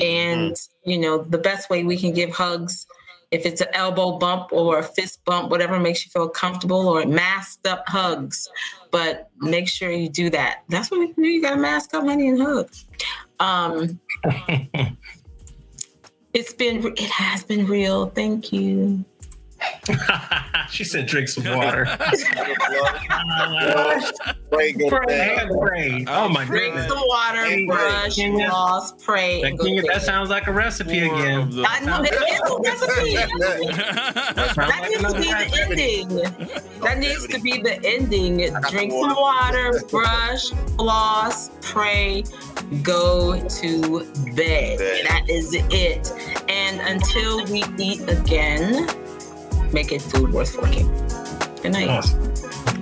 And, you know, the best way we can give hugs, if it's an elbow bump or a fist bump, whatever makes you feel comfortable, or masked up hugs. But make sure you do that. That's what we do. You got to mask up, honey, and hug. Um, it's been, it has been real. Thank you. she said, "Drink some water." Pray, go to Pray bed. pray. Oh my Drink goodness. some water, Hey, brush, Kenya. floss, pray, and That, go that sounds like a recipe More again. the- I know that is a recipe. That That needs to be the ending. That needs to be the ending. Drink some water, brush, floss, pray, go to bed. Bed. That is it. And until we eat again, make it food worth forking. Good night. Awesome.